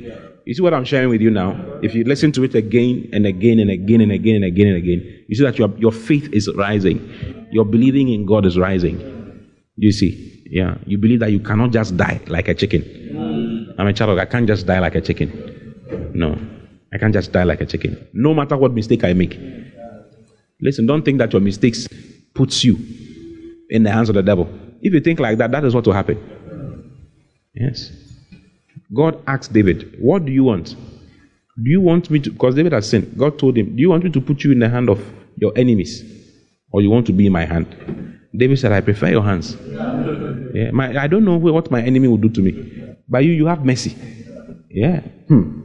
You see what I'm sharing with you now? If you listen to it again and again and again and again and again and again, you see that your, your faith is rising. Your believing in God is rising. You see? Yeah. You believe that you cannot just die like a chicken. I'm a child of God. I can't just die like a chicken. No. I can't just die like a chicken. No matter what mistake I make. Listen, don't think that your mistakes puts you in the hands of the devil. If you think like that, that is what will happen. Yes. God asked David, What do you want? Do you want me to, because David has sinned. God told him, Do you want me to put you in the hand of your enemies? Or you want to be in my hand? David said, I prefer your hands. Yeah, my, I don't know what my enemy will do to me. But you, you have mercy. Yeah. Hmm.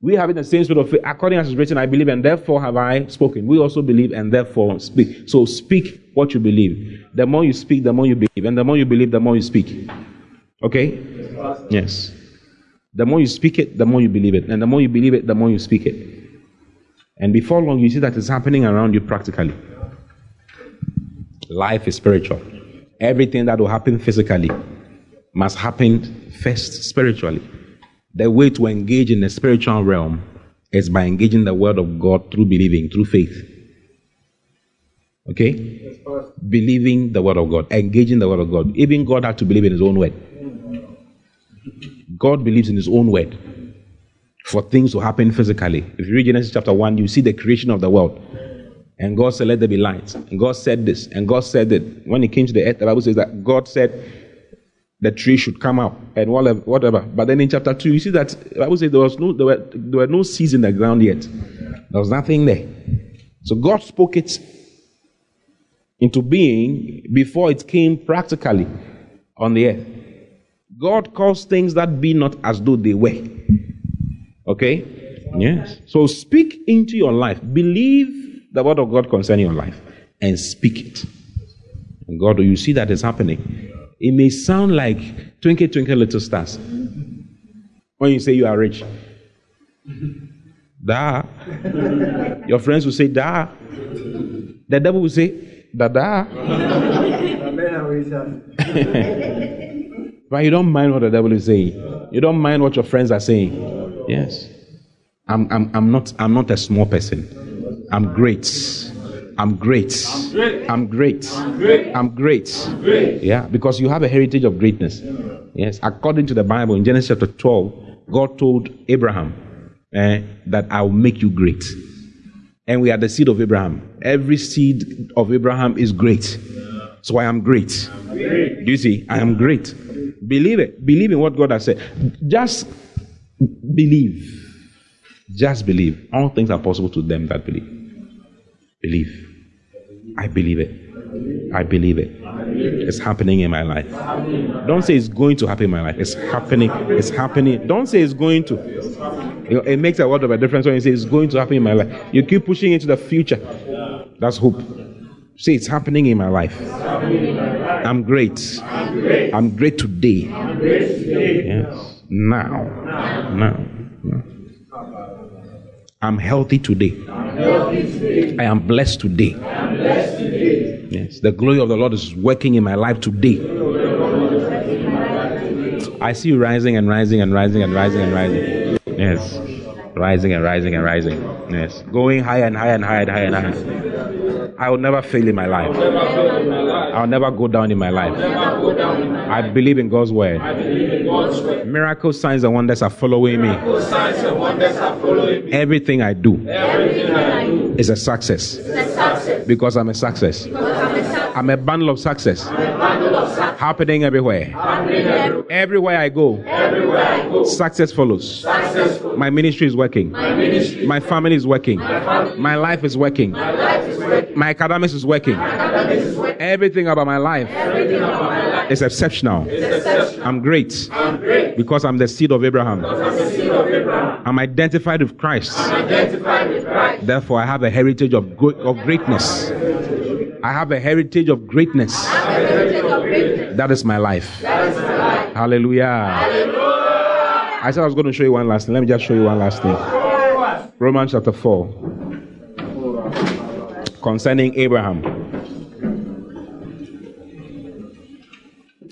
We have in the same spirit of faith, according as is written, I believe, and therefore have I spoken. We also believe, and therefore speak. So speak what you believe. The more you speak, the more you believe. And the more you believe, the more you speak. Okay? Yes. The more you speak it, the more you believe it. And the more you believe it, the more you speak it. And before long, you see that it's happening around you practically. Life is spiritual. Everything that will happen physically must happen first spiritually. The way to engage in the spiritual realm is by engaging the word of God through believing, through faith. Okay? Believing the word of God, engaging the word of God. Even God had to believe in his own word. God believes in his own word for things to happen physically. If you read Genesis chapter 1, you see the creation of the world. And God said, Let there be light. And God said this. And God said that when He came to the earth, the Bible says that God said, the tree should come out and whatever, whatever. But then in chapter 2, you see that I would say there was no there were, there were no seeds in the ground yet. There was nothing there. So God spoke it into being before it came practically on the earth. God calls things that be not as though they were. Okay? Yes. So speak into your life. Believe the word of God concerning your life and speak it. And God, do you see that is happening. It may sound like twinkle, twinkle, little stars. When you say you are rich, da. Your friends will say da. The devil will say da da. but you don't mind what the devil is saying. You don't mind what your friends are saying. Yes. I'm, I'm, I'm, not, I'm not a small person. I'm great. I'm great. I'm great. I'm great. Yeah, because you have a heritage of greatness. Yes, according to the Bible in Genesis chapter 12, God told Abraham eh, that I will make you great. And we are the seed of Abraham. Every seed of Abraham is great. So I am great. Do you see? I am great. Believe it. Believe in what God has said. Just believe. Just believe. All things are possible to them that believe. Believe. I believe it. I believe it. It's happening in my life. Don't say it's going to happen in my life. It's happening. It's happening. Don't say it's going to. It makes a lot of a difference when you say it's going to happen in my life. You keep pushing into the future. That's hope. Say it's happening in my life. I'm great. I'm great today. Yes. Now. Now. I'm healthy today. I am blessed today. Yes, the glory of the Lord is working in my life today. I see you rising and rising and rising and rising and rising. Yes, rising and rising and rising. Yes, going higher and higher and higher and higher and higher. I will never fail in my life. I'll never go down in my life. I believe in God's word. Miracles, signs, and wonders are following me. Everything I do is a success because I'm a success. I'm a bundle of success happening everywhere. Everywhere I go, success follows. My ministry is working. My family is working. My life is working. My academics is working. Everything about my life is exceptional. I'm great because I'm the seed of Abraham. I'm identified with Christ. Therefore, I have a heritage of, of greatness. I have a heritage of greatness. That is my life. Hallelujah. I said I was going to show you one last thing. Let me just show you one last thing. Romans chapter 4. Concerning Abraham.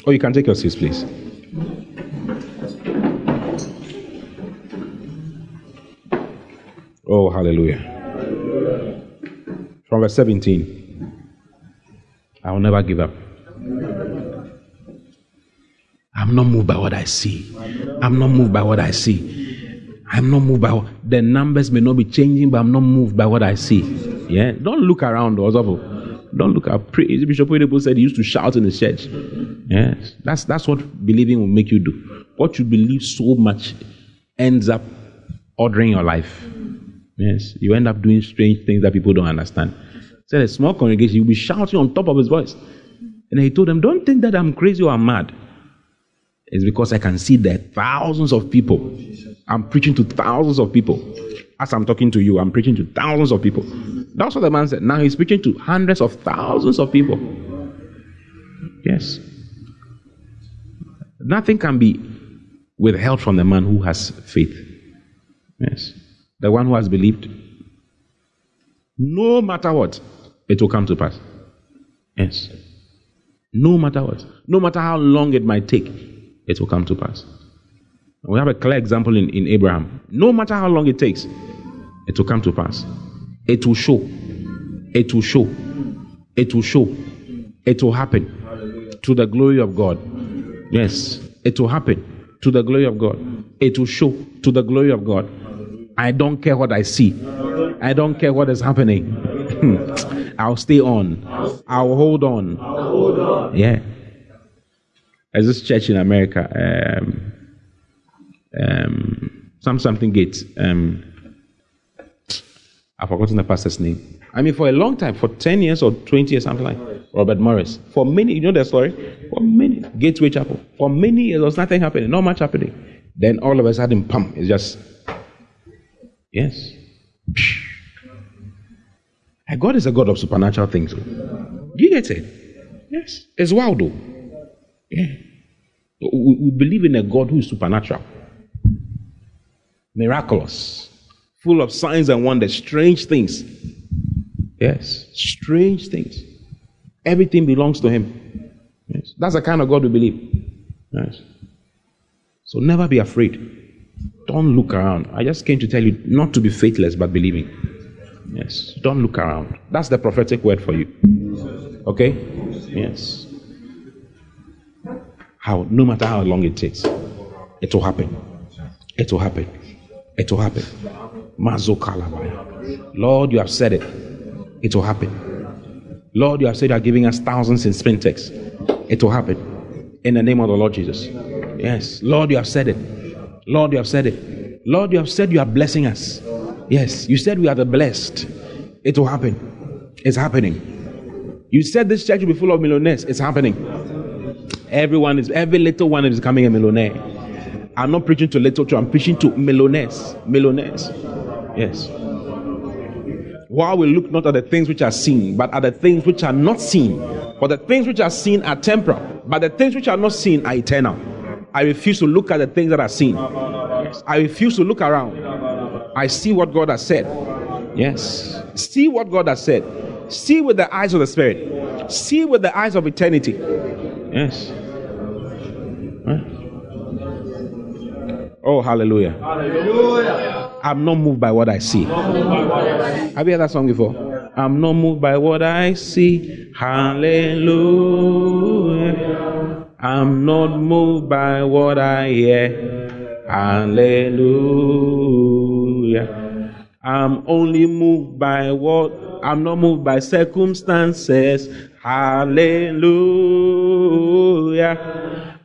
Oh, you can take your seats, please. Oh, hallelujah. From verse 17. I will never give up. I'm not moved by what I see. I'm not moved by what I see. I'm not moved by what, the numbers may not be changing, but I'm not moved by what I see. Yeah, don't look around, Osofo. Don't look at praise. Bishop Oyedepo said he used to shout in the church. Yes, that's that's what believing will make you do. What you believe so much ends up ordering your life. Yes, you end up doing strange things that people don't understand. Said a small congregation, you'll be shouting on top of his voice. And he told them, Don't think that I'm crazy or I'm mad. It's because I can see that thousands of people. I'm preaching to thousands of people. As I'm talking to you, I'm preaching to thousands of people. That's what the man said. Now he's preaching to hundreds of thousands of people. Yes. Nothing can be withheld from the man who has faith. Yes. The one who has believed. No matter what, it will come to pass. Yes. No matter what. No matter how long it might take, it will come to pass. We have a clear example in, in Abraham. No matter how long it takes, it will come to pass. It will show. It will show. It will show. It will happen to the glory of God. Yes, it will happen to the glory of God. It will show to the glory of God. I don't care what I see. I don't care what is happening. I'll stay on. I'll hold on. Yeah. There's this church in America, um, um, some something gate. Um, I've forgotten the pastor's name. I mean, for a long time, for 10 years or 20 years, something like Robert Morris. For many, you know the story? For many, Gateway Chapel. For many years, there was nothing happening, not much happening. Then all of a sudden, pump, it's just, yes. And God is a God of supernatural things. Do you get it? Yes. It's wild though. Yeah. We, we believe in a God who is supernatural, miraculous, full of signs and wonders, strange things. Yes, strange things. Everything belongs to Him. Yes. That's the kind of God we believe. Yes. So never be afraid. Don't look around. I just came to tell you not to be faithless but believing. Yes. Don't look around. That's the prophetic word for you. Okay? Yes. How no matter how long it takes, it will happen. It will happen. It will happen. Lord, you have said it. It will happen. Lord, you have said you are giving us thousands in Spintex. It will happen. In the name of the Lord Jesus. Yes. Lord, you have said it. Lord, you have said it. Lord, you have said you are blessing us. Yes. You said we are the blessed. It will happen. It's happening. You said this church will be full of millionaires. It's happening. Everyone is, every little one is becoming a millionaire. I'm not preaching to little children, I'm preaching to millionaires. Millionaires. Yes. While we look not at the things which are seen, but at the things which are not seen. For the things which are seen are temporal, but the things which are not seen are eternal. I refuse to look at the things that are seen. I refuse to look around. I see what God has said. Yes. See what God has said. See with the eyes of the Spirit. See with the eyes of eternity. Yes. Oh, hallelujah. Hallelujah. I'm not moved by what I see. Have you heard that song before? I'm not moved by what I see. Hallelujah. I'm not moved by what I hear. Hallelujah. I'm only moved by what I'm not moved by circumstances. Hallelujah.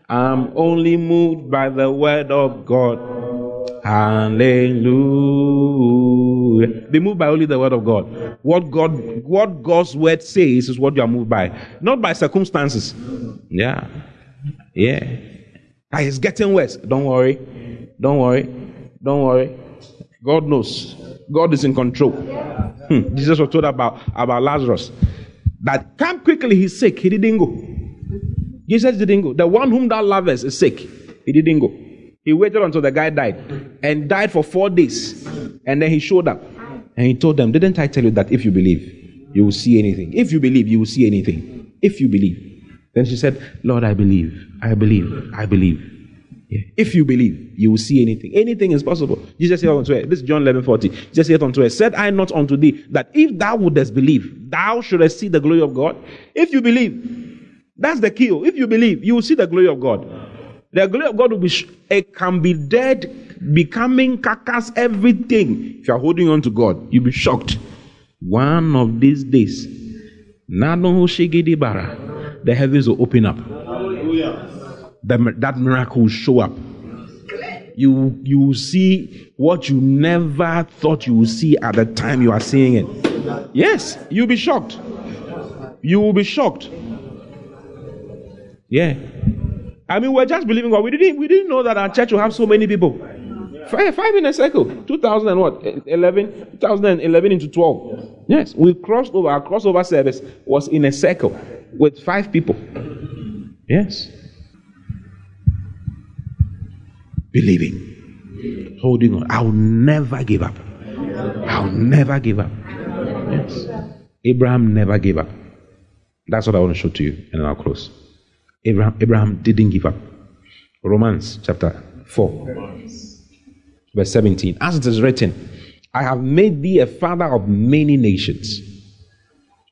I'm only moved by the word of God. Hallelujah. Be moved by only the word of God. What God, what God's word says is what you are moved by, not by circumstances. Yeah, yeah. Ah, it's getting worse. Don't worry. Don't worry. Don't worry. God knows. God is in control. Hmm. Jesus was told about about Lazarus that come quickly. He's sick. He didn't go. Jesus didn't go. The one whom thou lovest is sick. He didn't go. He waited until the guy died and died for four days. And then he showed up and he told them, Didn't I tell you that if you believe, you will see anything? If you believe, you will see anything. If you believe. Then she said, Lord, I believe. I believe. I believe. Yeah. If you believe, you will see anything. Anything is possible. Jesus said unto her, this is John 11 40. Jesus said unto her, Said I not unto thee that if thou wouldest believe, thou shouldest see the glory of God? If you believe, that's the key. Oh. If you believe, you will see the glory of God. The glory of God will be, sh- it can be dead, becoming carcass, everything. If you are holding on to God, you'll be shocked. One of these days, the heavens will open up. The, that miracle will show up. You, you will see what you never thought you would see at the time you are seeing it. Yes, you'll be shocked. You will be shocked. Yeah. I mean, we're just believing God. We didn't, we didn't know that our church will have so many people. Five, five in a circle. 2000 and what? 11, 2011 into 12. Yes, we crossed over. Our crossover service was in a circle with five people. Yes. Believing. Holding on. I'll never give up. I'll never give up. Yes. Abraham never gave up. That's what I want to show to you, and then I'll close. Abraham, Abraham didn't give up. Romans chapter 4, verse 17. As it is written, I have made thee a father of many nations.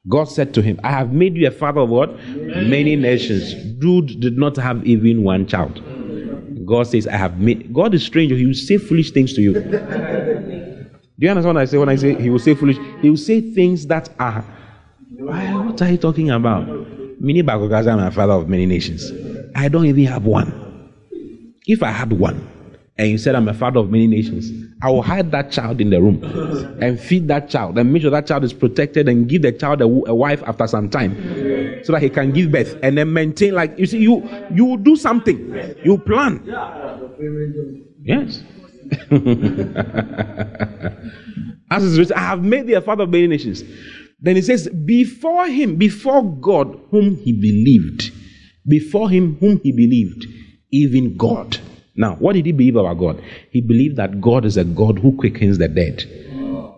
God said to him, I have made you a father of what? Many, many nations. Jude did not have even one child. God says, I have made. God is strange. He will say foolish things to you. Do you understand what I say when I say he will say foolish? He will say things that are. What are you talking about? Mini Bagogaza, I'm a father of many nations. I don't even have one. If I had one, and you said I'm a father of many nations, I will hide that child in the room and feed that child and make sure that child is protected and give the child a, a wife after some time so that he can give birth and then maintain like you see you you will do something you plan yes as is written I have made thee a father of many nations then he says, Before him, before God, whom he believed, before him, whom he believed, even God. Now, what did he believe about God? He believed that God is a God who quickens the dead.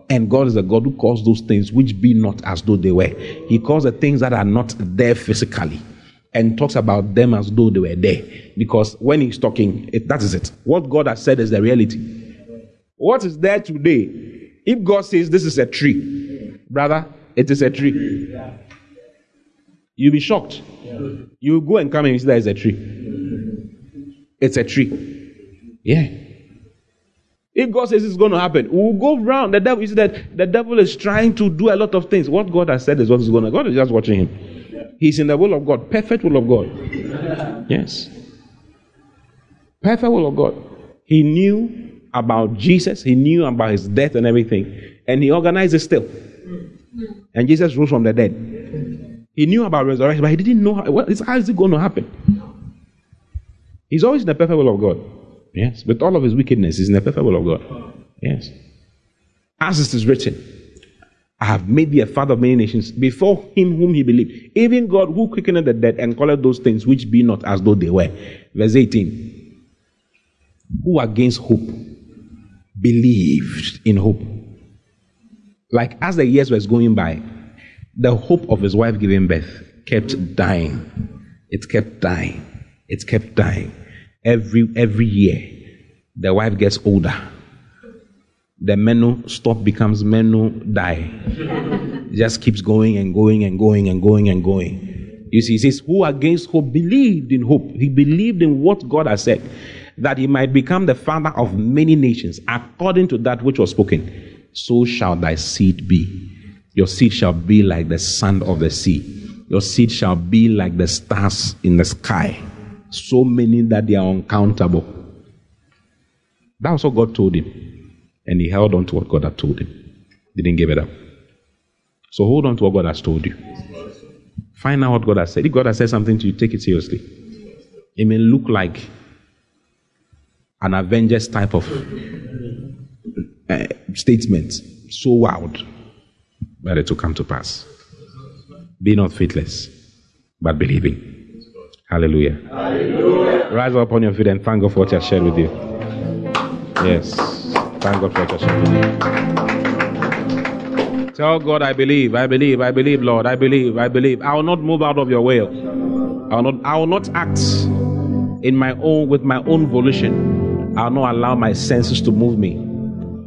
And God is a God who calls those things which be not as though they were. He calls the things that are not there physically and talks about them as though they were there. Because when he's talking, it, that is it. What God has said is the reality. What is there today? If God says this is a tree, brother, it is a tree. You'll be shocked. You go and come and see that it's a tree. It's a tree. Yeah. If God says it's going to happen, we'll go around. The devil, is that the devil is trying to do a lot of things. What God has said is what is going to. God is just watching him. He's in the will of God, perfect will of God. Yes. Perfect will of God. He knew about Jesus, he knew about his death and everything, and he organized it still. Mm. And Jesus rose from the dead. He knew about resurrection, but he didn't know how, how is it going to happen. He's always in the perfect will of God. Yes. With all of his wickedness, he's in the perfect will of God. Yes. As it is written, I have made thee a father of many nations before him whom he believed. Even God who quickened the dead and called those things which be not as though they were. Verse 18. Who against hope believed in hope. Like as the years was going by, the hope of his wife giving birth kept dying. It kept dying. It kept dying. Every every year, the wife gets older. The menu stop becomes menu die. It just keeps going and going and going and going and going. You see, he says, Who against hope believed in hope? He believed in what God has said, that he might become the father of many nations, according to that which was spoken. So shall thy seed be. Your seed shall be like the sand of the sea. Your seed shall be like the stars in the sky. So many that they are uncountable. That was what God told him. And he held on to what God had told him. He Didn't give it up. So hold on to what God has told you. Find out what God has said. If God has said something to you, take it seriously. It may look like an Avengers type of uh, statement, so wild, but it will come to pass. Be not faithless, but believing. Hallelujah. Hallelujah. Rise up on your feet and thank God for what He has shared with you. Yes. Thank God for what He has shared with you. Tell God, I believe, I believe, I believe, Lord, I believe, I believe. I will not move out of your way. I will not, I will not act in my own with my own volition. I will not allow my senses to move me.